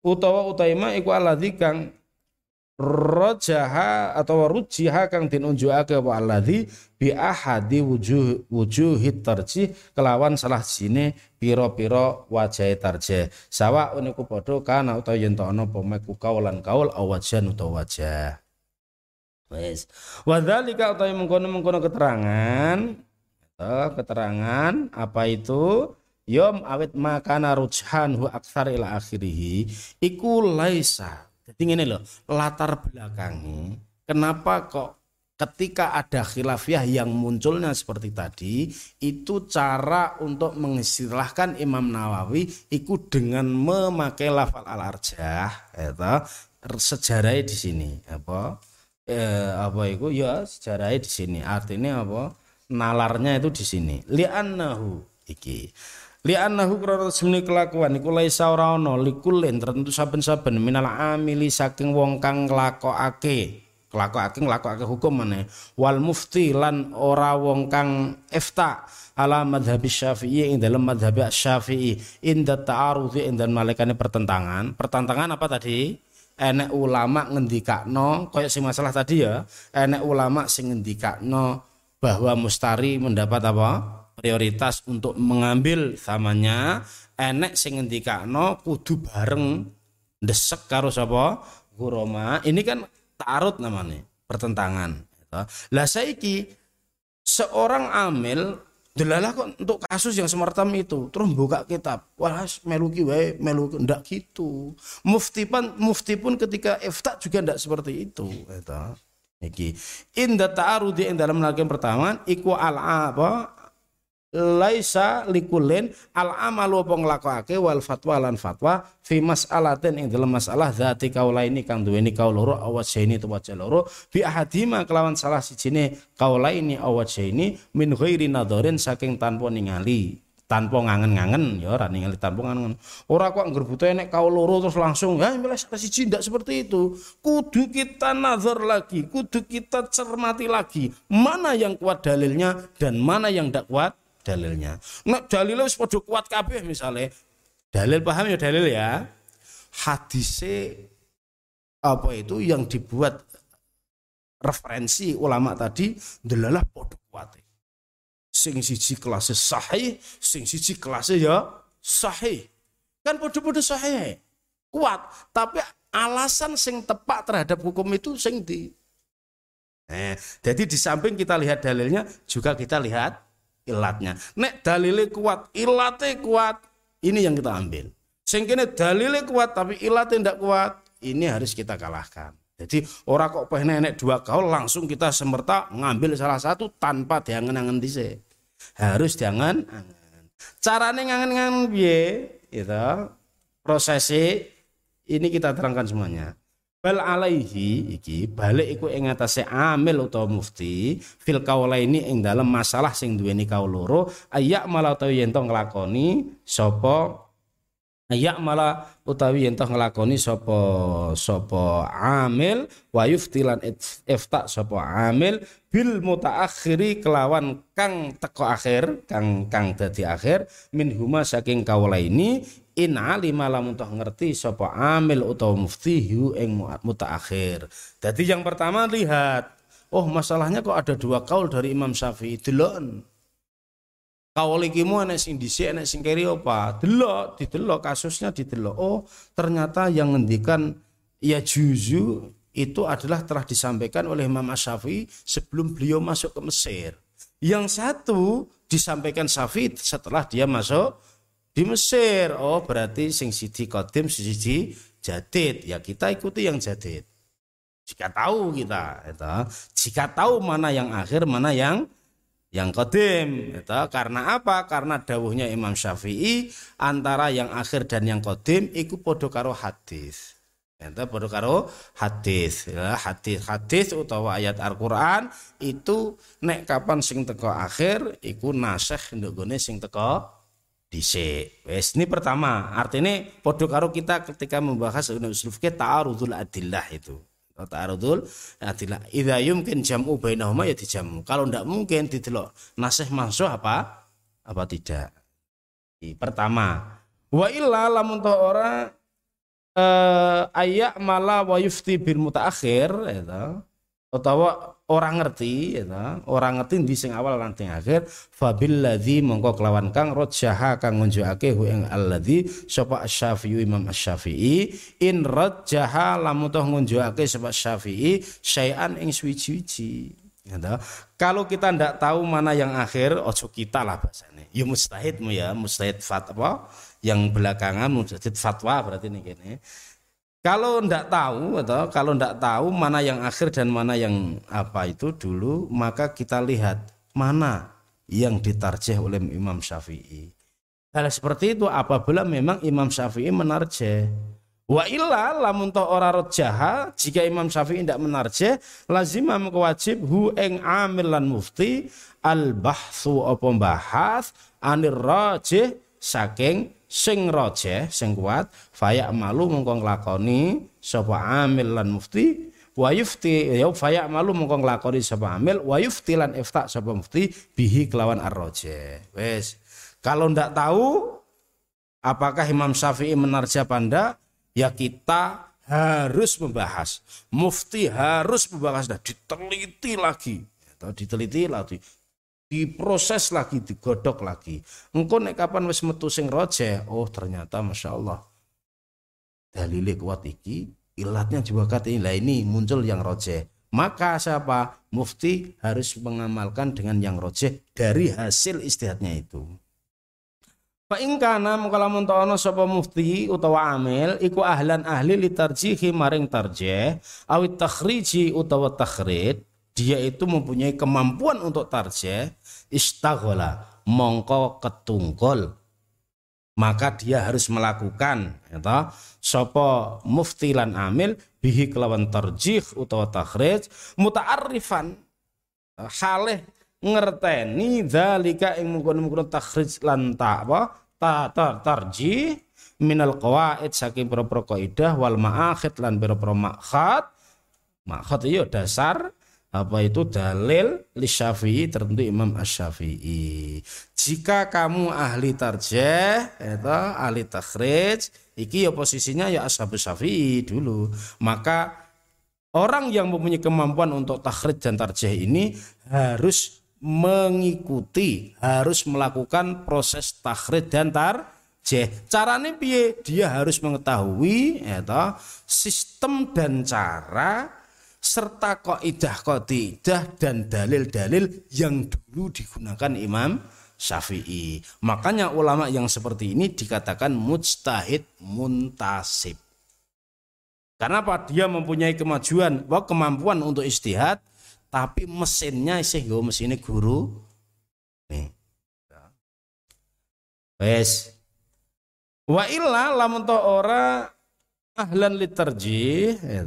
utawa utaima iku alladzi kang rojaha atau rujiha kang dinunjukake wa alladzi bi ahadi wujuh wujuhit tarjih kelawan salah sine pira-pira wajahe tarjih. Sawa uniku padha kana utawa yen pemeku kaulan kaul awajan utawa wajah. Wis. Wa dzalika mengkono-mengkono keterangan atau keterangan apa itu? Yom awit makana rujhan hu aksar ila akhirih. Iku laisa jadi ini loh, latar belakangnya kenapa kok ketika ada khilafiyah yang munculnya seperti tadi itu cara untuk mengistilahkan Imam Nawawi ikut dengan memakai lafal al arjah itu sejarahnya di sini apa? Eh, apa itu ya sejarahnya di sini. Artinya apa? Nalarnya itu di sini. Li'annahu iki li'annahu krana semene kelakuan iku laisa ora ana likulin tertentu saben-saben minal amili saking wong kang nglakokake. Nglakokake nglakokake hukum maneh wal mufti lan ora wong kang ifta ala madhab syafi'i ing dalam madhab syafi'i. Inda ta'arudhi ing dalam malekane pertentangan. Pertentangan apa tadi? Enek ulama ngendikakno kaya si masalah tadi ya. Enek ulama sing ngendikakno bahwa mustari mendapat apa prioritas untuk mengambil samanya enek sing ngendikakno kudu bareng. Desek karo sapa? Guroma ini kan tarut namanya pertentangan gitu. lah saiki seorang amil delalah kok untuk kasus yang semertam itu. Terus buka kitab. Wah meluki wae meluki ndak gitu. Mufti pun mufti pun ketika ifta juga ndak seperti itu gitu. iki. Inda ta'arudi ing dalam lagi pertama iku al apa laisa likulin al amalu apa nglakokake wal fatwa lan fatwa fi mas'alatin ing dalam masalah zati kaula ini kang duweni kaul loro ini tu wajah loro bi ahadima kelawan salah sijine kaula ini ini min ghairi nadharin saking tanpa ningali tanpa ngangen-ngangen ya ora ningali tanpa ngangen ora kok anggar butuh enek kaul loro terus langsung ya milih salah siji ndak seperti itu. Kudu kita nazar lagi kudu kita cermati lagi mana yang kuat dalilnya dan mana yang tidak kuat dalilnya. Nek dalilnya wis padha kuat kabeh misalnya. Dalil paham ya dalil ya. Hadise apa itu yang dibuat referensi ulama tadi delalah padha kuat. Sing siji kelas sahih, sing siji kelas ya sahih. Kan padha-padha sahih. Kuat, tapi alasan sing tepat terhadap hukum itu sing di Eh, jadi di samping kita lihat dalilnya juga kita lihat ilatnya. Nek dalile kuat, ilate kuat, ini yang kita ambil. Sing dalile kuat tapi ilate ndak kuat, ini harus kita kalahkan. Jadi orang kok pengen nenek dua kaul langsung kita semerta ngambil salah satu tanpa diangen-angen dhisik. Harus diangen-angen. Carane ngangen-ngangen piye? Itu prosesnya ini kita terangkan semuanya. Bal alaihi iki balik iku ing atase amil utawa mufti fil kaulaini ing dalam masalah sing duweni kaul loro ayak malah utawi yen nglakoni sapa ayak malah utawi yen nglakoni sapa sapa amil wa yuftilan ifta sapa amil bil mutaakhiri kelawan kang teko akhir kang kang dadi akhir min huma saking kaulaini in alima lamun toh ngerti sapa amil utawa mufti hu ing mutaakhir. Jadi yang pertama lihat, oh masalahnya kok ada dua kaul dari Imam Syafi'i. Delok. Kaul iki mu ana sing dhisik ana sing kiri apa? Delok, didelok kasusnya didelok. Oh, ternyata yang ngendikan ya juzu itu adalah telah disampaikan oleh Imam Syafi'i sebelum beliau masuk ke Mesir. Yang satu disampaikan Syafi'i setelah dia masuk di Mesir. Oh, berarti sing siji kodim, siji jadid. Ya kita ikuti yang jadid. Jika tahu kita, itu. jika tahu mana yang akhir, mana yang yang kodim. Itu. Karena apa? Karena dawuhnya Imam Syafi'i antara yang akhir dan yang kodim iku podo karo hadis. Itu podo karo hadis. Ya, hadis hadis utawa ayat Al-Qur'an itu nek kapan sing teko akhir iku nasih ndogone sing teko dhisik. Wes ini pertama, artinya podo karo kita ketika membahas usul fikih ta'arudul adillah itu. Ta'arudul adillah. Idza yumkin jam'u bainahuma ya dijamu. Kalau ndak mungkin didelok nasih mansuh apa? Apa tidak? Pertama, wa illa lamun ta ora eh ayak mala wa yufti bil mutaakhir itu utawa orang ngerti ya orang ngerti di sing awal lan sing akhir. Fabil ladzi mongko kelawan kang rajjaha kang ngunjukake hu ing alladzi sapa asy-syafi'i Imam asy-syafi'i in rajjaha lamun toh ngunjukake sapa syafi'i syai'an ing suwi-wiji ya kalau kita ndak tahu mana yang akhir ojo kita lah bahasane. Ya mustahid mu ya mustahid fatwa yang belakangan mustahid fatwa berarti nih gini kalau ndak tahu atau kalau ndak tahu mana yang akhir dan mana yang apa itu dulu, maka kita lihat mana yang ditarjih oleh Imam Syafi'i. Hal seperti itu apabila memang Imam Syafi'i menarjih. Wa illa lamun ta ora rajaha jika Imam Syafi'i tidak menarjih lazimam kewajib hu ing amil lan mufti al bahthu apa bahas anir rajih saking sing roje sing kuat fayak malu mongko nglakoni sapa amil lan mufti wa yufti ya fayak malu mongko nglakoni sapa amil wa yufti lan ifta sapa mufti bihi kelawan arroje wes kalau ndak tahu apakah Imam Syafi'i menarja panda? Ya kita harus membahas. Mufti harus membahas dan diteliti lagi. Atau diteliti lagi diproses lagi, digodok lagi. Engkau nek kapan wis metu sing roje, oh ternyata masya Allah dalile kuat iki, ilatnya juga kata ini, ini muncul yang roje. Maka siapa? Mufti harus mengamalkan dengan yang roje dari hasil istihadnya itu. Pak ingkana mengkala muntono sapa mufti utawa amil iku ahlan ahli litarjihi maring tarjih awit takhriji utawa takhrid dia itu mempunyai kemampuan untuk tarjih istaghola mongko ketungkol maka dia harus melakukan ya sopo mufti lan amil bihi kelawan tarjih utawa takhrij muta'arrifan halih ngerteni dzalika ing mungkon-mungkon takhrij lan ta apa ta tar tarjih minal qawaid saking pira-pira kaidah wal ma'akhid lan pira-pira ma'khad. Ma'khad itu dasar apa itu dalil li syafi'i tertentu Imam Asy-Syafi'i. Jika kamu ahli tarjih, itu ahli takhrij, iki ya posisinya ya ashabus syafi'i dulu. Maka orang yang mempunyai kemampuan untuk takhrij dan tarjih ini harus mengikuti, harus melakukan proses takhrij dan tarjih. Caranya piye? Dia harus mengetahui itu sistem dan cara serta kaidah kaidah dan dalil-dalil yang dulu digunakan Imam Syafi'i. Makanya ulama yang seperti ini dikatakan mujtahid muntasib. Karena apa? Dia mempunyai kemajuan, bahwa kemampuan untuk istihad, tapi mesinnya sehingga mesinnya guru. Nih. Wes. Wa illa lamun ora ahlan litarjih ya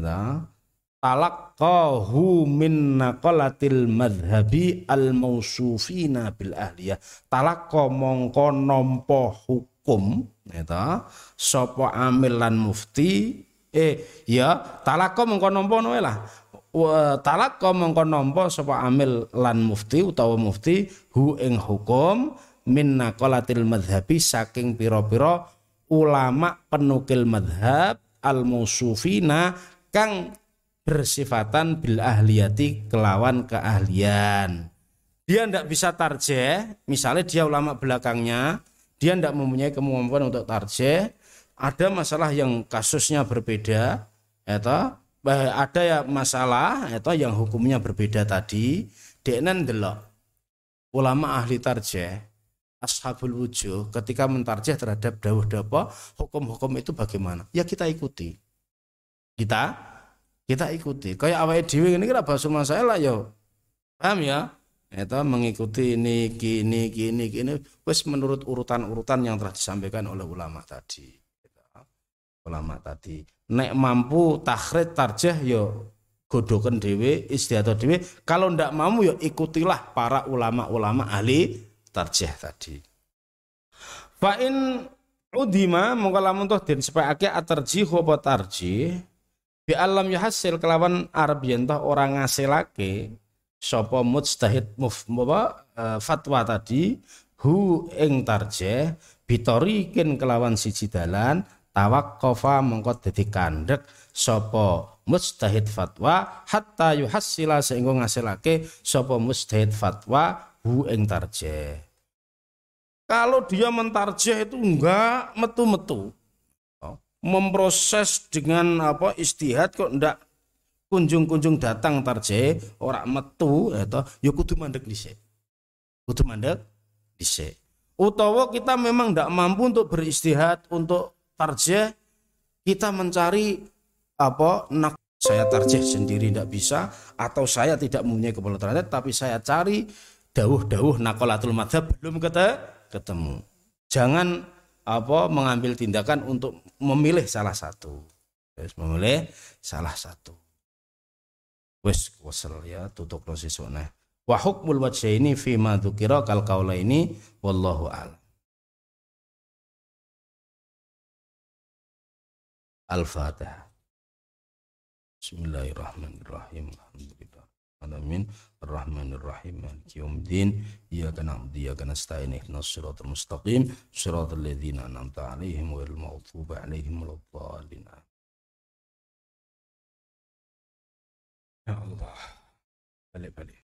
talaqqahu min naqalatil madhabi al mausufina bil ahliyah. Talaqqa mongko nampa hukum ya sapa amil lan mufti? Eh ya talaqqa mongko nampa noe lah. Mongko nampa sapa amil lan mufti utawa mufti hu ing hukum min naqalatil madhabi saking pira-pira ulama penukil madhab al musufina kang bersifatan bil ahliyati kelawan keahlian. Dia tidak bisa tarjeh, misalnya dia ulama belakangnya, dia tidak mempunyai kemampuan untuk tarjeh, ada masalah yang kasusnya berbeda, itu ada ya masalah itu yang hukumnya berbeda tadi, deknen delok ulama ahli tarjeh ashabul wujuh ketika mentarjah terhadap dawuh-dawuh hukum-hukum itu bagaimana? Ya kita ikuti. Kita kita ikuti. Kayak awal dhewe ini kira bahasa masalah ya. Paham ya? Itu mengikuti ini, gini, gini, gini. Wes menurut urutan-urutan yang telah disampaikan oleh ulama tadi. Ulama tadi. Nek mampu takhrid tarjah ya godokan dewe, istiadat dewe. Kalau ndak mampu ya ikutilah para ulama-ulama ahli tarjih tadi. Fa in udima mongko lamun toh den sepakake atarjih apa tarjih bi alam hasil kelawan arab yen toh ora ngasilake sapa mujtahid muf apa e, fatwa tadi hu ing tarjih bitorikin kelawan siji dalan tawaqqafa mongko dadi kandhek sapa mujtahid fatwa hatta yuhassila sehingga ngasilake sapa mujtahid fatwa hu ing tarjih kalau dia mentarjah itu enggak metu-metu. Memproses dengan apa istihad kok enggak kunjung-kunjung datang tarjah orang metu atau ya kudu mandek dhisik. Kudu mandek dhisik. Utawa kita memang enggak mampu untuk beristihad untuk tarjah kita mencari apa nak saya tarjih sendiri tidak bisa atau saya tidak mempunyai kepala tapi saya cari dawuh-dawuh nakolatul madhab belum ketemu. Jangan apa mengambil tindakan untuk memilih salah satu. Wes memilih salah satu. Wes wasal ya tutup proses sesuk Wa hukmul ini fi ma dzukira kal ini wallahu a'lam. Al-Fatihah. Bismillahirrahmanirrahim. Alhamdulillah. Alamin. الرحمن الرحيم مالك يوم الدين إياك نعبد وإياك نستعين اهدنا الصراط المستقيم صراط الذين أنعمت عليهم غير المغضوب عليهم ولا الضالين يا الله بلي بلي